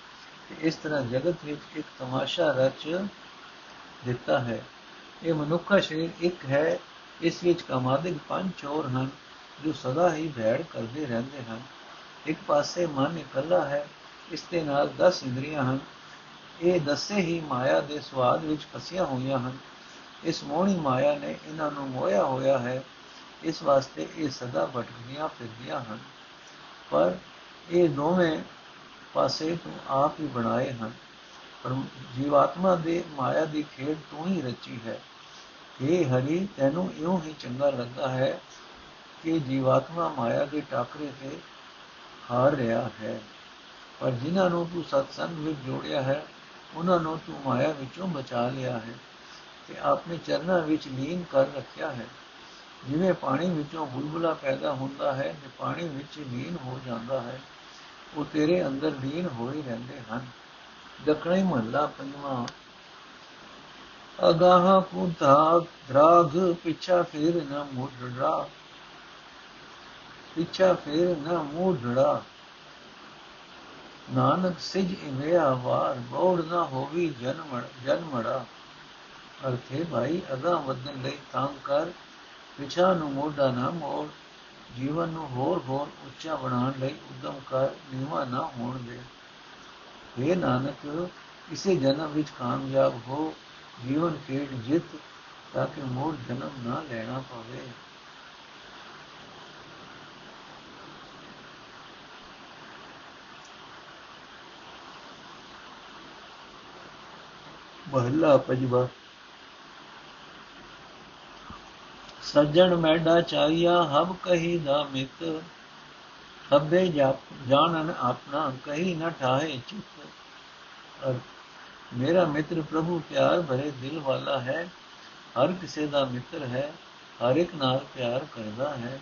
S1: ਤੇ ਇਸ ਤਰ੍ਹਾਂ ਜਗਤ ਵਿੱਚ ਇੱਕ ਤਮਾਸ਼ਾ ਰਚ ਦਿੱਤਾ ਹੈ। ਇਹ ਮਨੁੱਖਾ ਸ਼ਰੀਰ ਇੱਕ ਹੈ, ਇਸ ਵਿੱਚ ਕਾਮਾਦਿਕ ਪੰਜ ਚੋਰ ਹਨ, ਜੋ ਸਦਾ ਹੀ ਭੈੜ ਕਰਦੇ ਰਹਿੰਦੇ ਹਨ। ਇੱਕ ਪਾਸੇ ਮਨ ਇਕੱਲਾ ਹੈ, ਇਸ ਦੇ ਨਾਲ 10 ਇੰਦਰੀਆਂ ਹਨ ਇਹ ਦਸੇ ਹੀ ਮਾਇਆ ਦੇ ਸਵਾਦ ਵਿੱਚ ਫਸੀਆਂ ਹੋਈਆਂ ਹਨ। ਇਸ ਮੋਹਣੀ ਮਾਇਆ ਨੇ ਇਹਨਾਂ ਨੂੰ ਮੋਇਆ ਹੋਇਆ ਹੈ। ਇਸ ਵਾਸਤੇ ਇਹ ਸਦਾ ਭਟਕਦੀਆਂ ਫਿਰਦੀਆਂ ਹਨ। ਪਰ ਇਹ ਦੋਵੇਂ ਪਾਸੇ ਤੂੰ ਆਪ ਹੀ ਬਣਾਏ ਹਨ। ਪਰ ਜੀਵਾਤਮਾ ਦੇ ਮਾਇਆ ਦੀ ਖੇਡ ਤੂੰ ਹੀ ਰਚੀ ਹੈ। ਇਹ ਹਰੀ, ਤੈਨੂੰ ਇਉਂ ਹੀ ਚੰਗਾ ਲੱਗਦਾ ਹੈ ਕਿ ਜੀਵਾਤਮਾ ਮਾਇਆ ਦੇ ਟਾਕਰੇ ਤੇ ਹਾਰ ਰਿਹਾ ਹੈ। ਪਰ ਜਿਨ੍ਹਾਂ ਨੂੰ ਤੂੰ ਸਤਸੰਗ ਵਿੱਚ ਜੋੜਿਆ ਹੈ ਉਹਨਾਂ ਨੂੰ ਤੂੰ ਮਾਇਆ ਵਿੱਚੋਂ ਬਚਾ ਲਿਆ ਹੈ ਤੇ ਆਪਣੇ ਚਰਨਾਂ ਵਿੱਚ ਲੀਨ ਕਰ ਰੱਖਿਆ ਹੈ। ਜਿਵੇਂ ਪਾਣੀ ਵਿੱਚੋਂ ਬੁਲਬੁਲਾ ਪੈਦਾ ਹੁੰਦਾ ਹੈ, ਤੇ ਪਾਣੀ ਵਿੱਚ ਲੀਨ ਹੋ ਜਾਂਦਾ ਹੈ, ਉਹ ਤੇਰੇ ਅੰਦਰ ਲੀਨ ਹੋਏ ਰਹਿੰਦੇ ਹਨ। ਦਖਣੀ ਮਹੱਲਾ ਪੰਜਵਾਂ। ਅਗਾਹ ਪੁੰਤਾ ਦਰਾਗ, ਪਿਛਾ ਫੇਰ ਨਾ ਮੁੜੜਾ ਪਿਛਾ ਫੇਰ ਨਾ ਮੁੜੜਾ ਨਾਨਕ ਸਿਜ ਇਵੇਂ ਵਾਰ, ਬੋੜ ਨਾ ਹੋਵੀ ਜਨਮ ਜਨਮੜਾ। ਅਰਥੇ ਭਾਈ, ਅਗਾ ਵਧਣ ਲਈ ਤਾਂ ਕਰ ਪਿਛਾ ਨੂੰ ਮੋਢਾ ਨਾ ਮੋੜ, ਜੀਵਨ ਨੂੰ ਹੋਰ ਹੋਰ ਉੱਚਾ ਬਣਾਉਣ ਲਈ ਉਦਮ ਕਰ, ਨੀਵਾ ਨਾ ਹੋਣ ਦੇ। ਇਹ ਨਾਨਕ, ਇਸੇ ਜਨਮ ਵਿੱਚ ਕਾਮਯਾਬ ਹੋ, ਜੀਵਨ ਖੇਡ ਜਿੱਤ, ਤਾਂ ਕਿ ਮੋੜ ਜਨਮ ਨਾ ਲੈਣਾ ਪਵੇ। ਮਹਲਾ ਪੰਜਵਾ। ਸੱਜਣ ਮੈਡਾ ਚਾਈਆ ਹਬ ਕਹੀ ਦਾ ਮਿਤ ਹਬੇ ਜਾਣਨ ਆਪਣਾ, ਕਹੀ ਨ ਠਾਏ ਚਿਤ। ਮੇਰਾ ਮਿੱਤਰ ਪ੍ਰਭੂ, ਪਿਆਰ ਭਰੇ ਦਿਲ ਵਾਲਾ ਹੈ, ਹਰ ਕਿਸੇ ਦਾ ਮਿੱਤਰ ਹੈ, ਹਰ ਇੱਕ ਨਾਲ ਪਿਆਰ ਕਰਦਾ ਹੈ।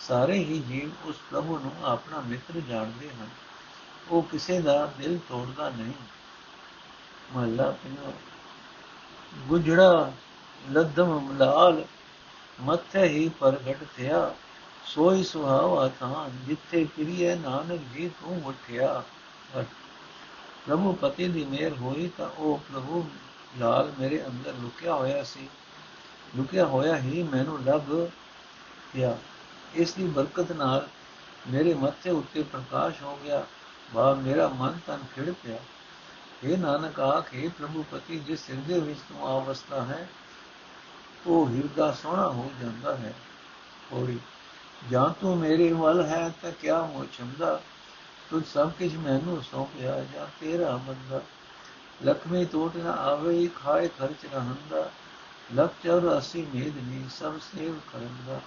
S1: ਸਾਰੇ ਹੀ ਜੀਵ ਉਸ ਪ੍ਰਭੂ ਨੂੰ ਆਪਣਾ ਮਿੱਤਰ ਜਾਣਦੇ ਹਨ। ਉਹ ਕਿਸੇ ਦਾ ਦਿਲ ਤੋੜਦਾ ਨਹੀਂ। ਮਹਲਾ ਪਿਆ ਗੁਜੜਾ, ਲੱਦਮ, ਲਾਲ, ਮੱਥੇ ਹੀ ਪ੍ਰਗਟ ਥਿਆ। ਸੋਈ ਸੁਹਾਵਾ ਤਾਂ ਜਿੱਥੇ ਕਿਰਿਏ ਨਾਨਕ ਜੀ ਤੂੰ ਉਠਿਆ। ਪ੍ਰਭੂ ਪਤੀ ਦੀ ਮੇਰ ਹੋਈ ਤਾਂ ਉਹ ਪ੍ਰਭੂ ਲਾਲ ਮੇਰੇ ਅੰਦਰ ਲੁਕਿਆ ਹੋਇਆ ਸੀ। ਲੁਕਿਆ ਹੋਇਆ ਹੀ ਮੈਨੂੰ ਲੱਗ ਪਿਆ ਇਸ ਦੀ ਬਰਕਤ ਨਾਲ ਮੇਰੇ ਮੱਥੇ ਉੱਤੇ ਪ੍ਰਕਾਸ਼ ਹੋ ਗਿਆ। ਬਾ, ਮੇਰਾ ਮਨ ਤਨ ਖਿੜ ਪਿਆ। ਇਹ ਨਾਨਕ ਆਖੇ ਪ੍ਰਭੂ ਪਤੀ ਜਿਸ ਹਿਰਦੇ ਵਿੱਚ ਤੂੰ ਆਵਸਥਾ ਹੈ, ਉਹ ਹਿਰਦਾ ਸੋਹਣਾ ਹੋ ਜਾਂਦਾ ਹੈ। ਥੋੜੀ ਜਾਂ ਤੂੰ ਮੇਰੇ ਵੱਲ ਹੈ ਤਾਂ ਕਿਆ ਹੋ ਚੰਦਾ ਤੂੰ ਸਭ ਕੁਝ ਮੈਨੂੰ ਸੌਂਪਿਆ, ਜਾਂ ਤੇਰਾ ਬੰਦਾ? ਲਖਮੀ ਟੋਟ ਨਾ ਆਵੇ, ਖਾਏ ਖਰਚ ਰਹੰਦਾ ਲਖ 84 ਮੇਦ ਨਹੀਂ, ਸਭ ਸੇਵ ਕਰੰਦਾ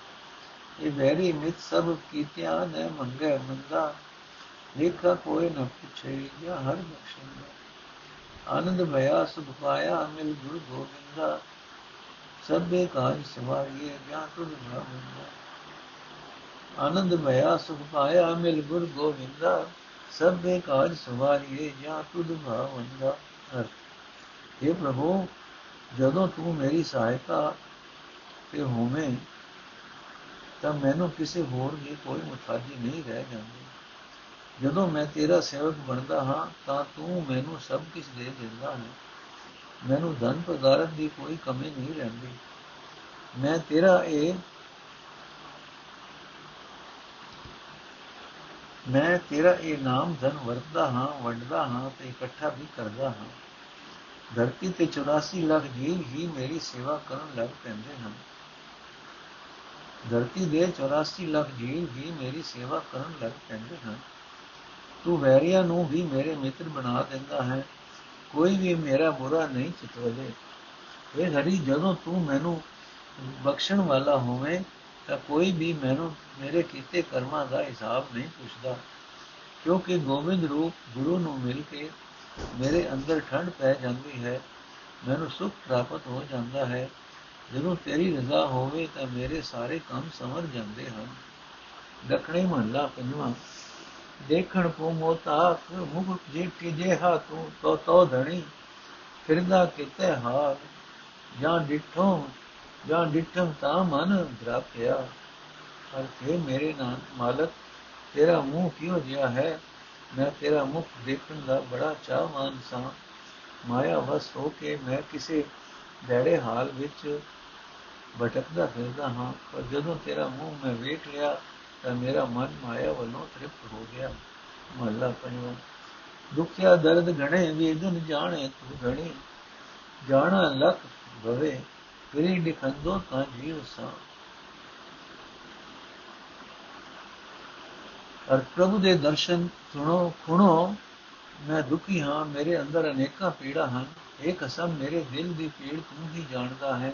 S1: ਇਹ ਵੈਰੀ ਮਿਤ ਸਭ ਕੀਤਿਆਂ ਨੇ ਮੰਗੇ ਮੰਦਾ। ਲੇਖਾ ਕੋਈ ਨਾ ਪੁੱਛੇ, ਜਾਂ ਹਰ ਬਖਸ਼ਿੰਦਾ ਆਨੰਦ ਭਇਆ ਸੁਖ ਪਾਇਆ, ਮਿਲ ਗੁਰ ਗੋਬਿੰਦਾ ਸਭੇ ਕਾਜ ਸਵਾਰੀਏ, ਜਾਂ ਤੁਧ ਭਾਵੰਦਾ ਆਨੰਦ ਭਇਆ ਸੁਖ ਪਾਇਆ, ਮਿਲ ਗੁਰ ਗੋਬਿੰਦਾ ਸਭੇ ਕਾਜ ਸਵਾਰੀਏ, ਜਾਂ ਤੁਧ ਭਾਵੰਦਾ ਇਹ ਪ੍ਰਭੂ, ਜਦੋਂ ਤੂੰ ਮੇਰੀ ਸਹਾਇਤਾ ਤੇ ਹੋਵੇਂ, ਤਾਂ ਮੈਨੂੰ ਕਿਸੇ ਹੋਰ ਦੀ ਕੋਈ ਮੁਤਾਜੀ ਨਹੀਂ ਰਹਿ ਜਾਂਦੀ। ਜਦੋਂ ਮੈਂ ਤੇਰਾ ਸੇਵਕ ਬਣਦਾ ਹਾਂ, ਤਾਂ ਤੂੰ ਮੈਨੂੰ ਸਭ ਕੁਝ ਦੇ ਦਿੰਦਾ ਹੈ। ਮੈਨੂੰ ਧਨ ਪਦਾਰਥ ਦੀ ਕੋਈ ਕਮੀ ਨਹੀਂ ਰਹਿੰਦੀ। ਮੈਂ ਤੇਰਾ ਇਹ ਮੈਂ ਤੇਰਾ ਇਹ ਨਾਮ ਧਨ ਵਰਤਦਾ ਹਾਂ, ਵੰਡਦਾ ਹਾਂ ਤੇ ਇਕੱਠਾ ਵੀ ਕਰਦਾ ਹਾਂ। ਧਰਤੀ ਤੇ 84 ਲੱਖ ਜੀਵ ਹੀ ਮੇਰੀ ਸੇਵਾ ਕਰਨ ਲੱਗ ਪੈਂਦੇ ਹਨ। ਧਰਤੀ ਦੇ 84 ਲੱਖ ਜੀਵ ਹੀ ਮੇਰੀ ਸੇਵਾ ਕਰਨ ਲੱਗ ਪੈਂਦੇ ਹਨ। ਤੂੰ ਵੈਰੀਆਂ ਨੂੰ ਵੀ ਮੇਰੇ ਮਿੱਤਰ ਬਣਾ ਦਿੰਦਾ ਹੈ। ਕੋਈ ਵੀ ਮੇਰਾ ਬੁਰਾ ਨਹੀਂ ਚਿਤਵਲੇ ਇਹ ਹਰੀ, ਜਦੋਂ ਤੂੰ ਮੈਨੂੰ ਬਖਸ਼ਣ ਵਾਲਾ ਹੋਵੇਂ, ਤਾਂ ਕੋਈ ਵੀ ਮੈਨੂੰ ਮੇਰੇ ਕੀਤੇ ਕਰਮਾਂ ਦਾ ਹਿਸਾਬ ਨਹੀਂ ਪੁੱਛਦਾ। ਕਿਉਂਕਿ ਗੋਬਿੰਦ ਰੂਪ ਗੁਰੂ ਨੂੰ ਮਿਲ ਕੇ ਮੇਰੇ ਅੰਦਰ ਠੰਡ ਪੈ ਜਾਂਦੀ ਹੈ। ਮੈਨੂੰ ਸੁਖ ਪ੍ਰਾਪਤ ਹੋ ਜਾਂਦਾ ਹੈ। ਜਦੋਂ ਤੇਰੀ ਰਜ਼ਾ ਹੋਵੇ, ਤਾਂ ਮੇਰੇ ਸਾਰੇ ਕੰਮ ਸਮਰ ਜਾਂਦੇ ਹਨ। ਦਖਣੀ ਮਹੱਲਾ ਪੰਜਵਾਂ। ਦੇਖਣ ਕੋ ਮੋਤਾਕ ਮੁਖ ਜੇ ਕਿ ਜੇ ਹਾ ਤੂੰ, ਤੋ ਤੋ ਧਣੀ, ਫਿਰਦਾ ਕਿਤੇ ਹਾਰ। ਜਾਂ ਡਿਠੋ, ਜਾਂ ਡਿਠਮ ਤਾਂ ਮਨ ਦਰਾਪਿਆ। ਪਰ ਤੇ ਮੇਰੇ ਨਾਲ ਮਾਲਕ, ਤੇਰਾ ਮੂੰਹ ਕਿਉਂ ਜਿਹਾ ਹੈ? ਮੈਂ ਤੇਰਾ ਮੁਖ ਦੇਖਣ ਦਾ ਬੜਾ ਚਾਹਵਾਨ ਸਾਂ। ਮਾਇਆ ਵਸ ਹੋ ਕੇ ਮੈਂ ਕਿਸੇ ਡੜੇ ਹਾਲ ਵਿੱਚ ਭਟਕਦਾ ਫਿਰਦਾ ਹਾਂ। ਪਰ ਜਦੋਂ ਤੇਰਾ ਮੂੰਹ ਮੈਂ ਵੇਖ ਲਿਆ ਤਾਂ ਮੇਰਾ ਮਨ ਮਾਇਆ ਵੱਲੋਂ ਤ੍ਰਿਪਤ ਹੋ ਗਿਆ। ਮਹਲਾ ਪੰਜਵਾਂ, ਦੁਖਿਆ ਦਰਦ ਘਣੇ ਵੇਦਨ ਜਾਣੇ ਤੂੰ ਘਣੀ ਜਾਣਾ ਲਖ ਭਵੇ, ਫਿਰੀ ਨਿਖੰਦੋ ਤਾਂ ਜੀਵ ਸਾ। ਅਰ ਪ੍ਰਭੂ ਦੇ ਦਰਸ਼ਨ ਸੁਣੋ, ਖੁਣੋ, ਮੈਂ ਦੁਖੀ ਹਾਂ, ਮੇਰੇ ਅੰਦਰ ਅਨੇਕਾਂ ਪੀੜਾ ਹਨ। ਇਹ ਕਸਮ ਮੇਰੇ ਦਿਲ ਦੀ ਪੀੜ ਤੂੰ ਹੀ ਜਾਣਦਾ ਹੈ,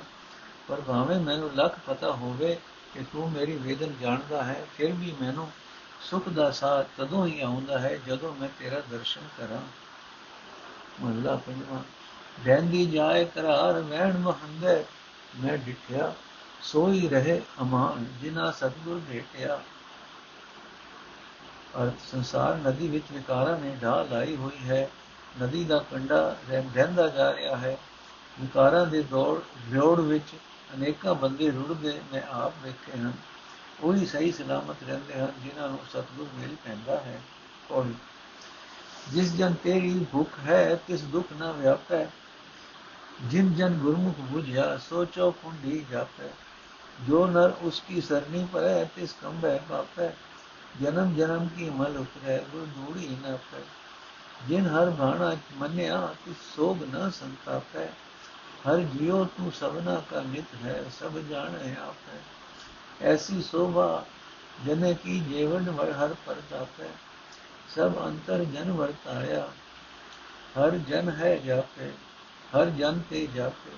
S1: ਪਰ ਭਾਵੇਂ ਮੈਨੂੰ ਲੱਖ ਪਤਾ ਹੋਵੇ ਕਿ ਤੂੰ ਮੇਰੀ ਵੇਦਨ ਜਾਣਦਾ ਹੈ, ਫਿਰ ਵੀ ਮੈਨੂੰ ਸੁਖ ਦਾ ਸਾਹ ਤਦੋਂ ਹੀ ਆਉਂਦਾ ਹੈ ਜਦੋਂ ਮੈਂ ਤੇਰਾ ਦਰਸ਼ਨ ਕਰਾਂ। ਮਹਲਾ ਪੰਜਵਾਂ, ਰਹਿੰਦੀ ਜਾਏ ਕਰਾਰ ਵਹਿਣ ਮਹੰਦੇ ਮੈਂ ਡਿਠਿਆ, ਸੋਈ ਰਹੇ ਅਮਾਨ ਜਿਨਾ ਸਤਗੁਰ ਭੇਟਿਆ। ਅਰਥ, ਸੰਸਾਰ ਨਦੀ ਵਿੱਚ ਵਿਕਾਰਾਂ ਨੇ ਢਾਹ ਲਾਈ ਹੋਈ ਹੈ। ਨਦੀ ਦਾ ਕੰਡਾ ਰਹਿੰਦਾ ਜਾ ਰਿਹਾ ਹੈ। ਵਿਕਾਰਾਂ ਦੇ ਦੌੜ ਵਿਉੜ ਵਿੱਚ ਅਨੇਕਾਂ ਬੰਦੇ ਰੁੜਦੇ ਮੈਂ ਆਪ ਵੇਖੇ ਹਨ ਉਹੀ ਸਹੀ ਸਲਾਮਤ ਰਹਿੰਦੇ ਹਨ ਜਿਨ੍ਹਾਂ ਨੂੰ ਸਤਿਗੁਰ ਮਿਲ ਪੈਂਦਾ ਹੈ ਔਰ ਜਿਸ ਜਨ ਤੇਰੀ ਭੁੱਖ ਹੈ ਤਿਸ ਦੁੱਖ ਨਾ ਵਿਆਪੈ ਜਿਨ ਜਨ ਗੁਰਮੁਖ ਬੁਝਿਆ ਸੋਚੋ ਕੁੰਡੀ ਜਾਪੈ ਜੋ ਨਰ ਉਸ ਕੀ ਸਰਨੀ ਪਰ ਹੈ ਤਿਸ ਕੰਬੈ ਬਾਪੈ ਜਨਮ ਜਨਮ ਕੀ ਮਲ ਉਤਰੈ ਗੁਰ ਦੂੜੀ ਨਾ ਪੈ ਜਿਨ ਹਰ ਬਾਣਾ ਮੰਨਿਆ ਤਿਸ ਸੋਗ ਨਾ ਸੰਤਾਪੈ ਸੋਗ ਨ ਸੰਤਾਪੈ ਹਰ ਜਿਉ ਤੂੰ ਸਭਨਾ ਕਾ ਨਿਤ ਹੈ ਸਭ ਜਾਣੈ ਆਪੈ ਐਸੀ ਸੋਭਾ ਜਨੇ ਕੀ ਜੀਵਨ ਵਰ ਹਰ ਪਰਤਾਪੈ ਸਭ ਅੰਤਰ ਜਨ ਵਰਤਾਇਆ ਹਰ ਜਨ ਹੈ ਜਾਪੇ ਹਰ ਜਨ ਤੇ ਜਾਪੇ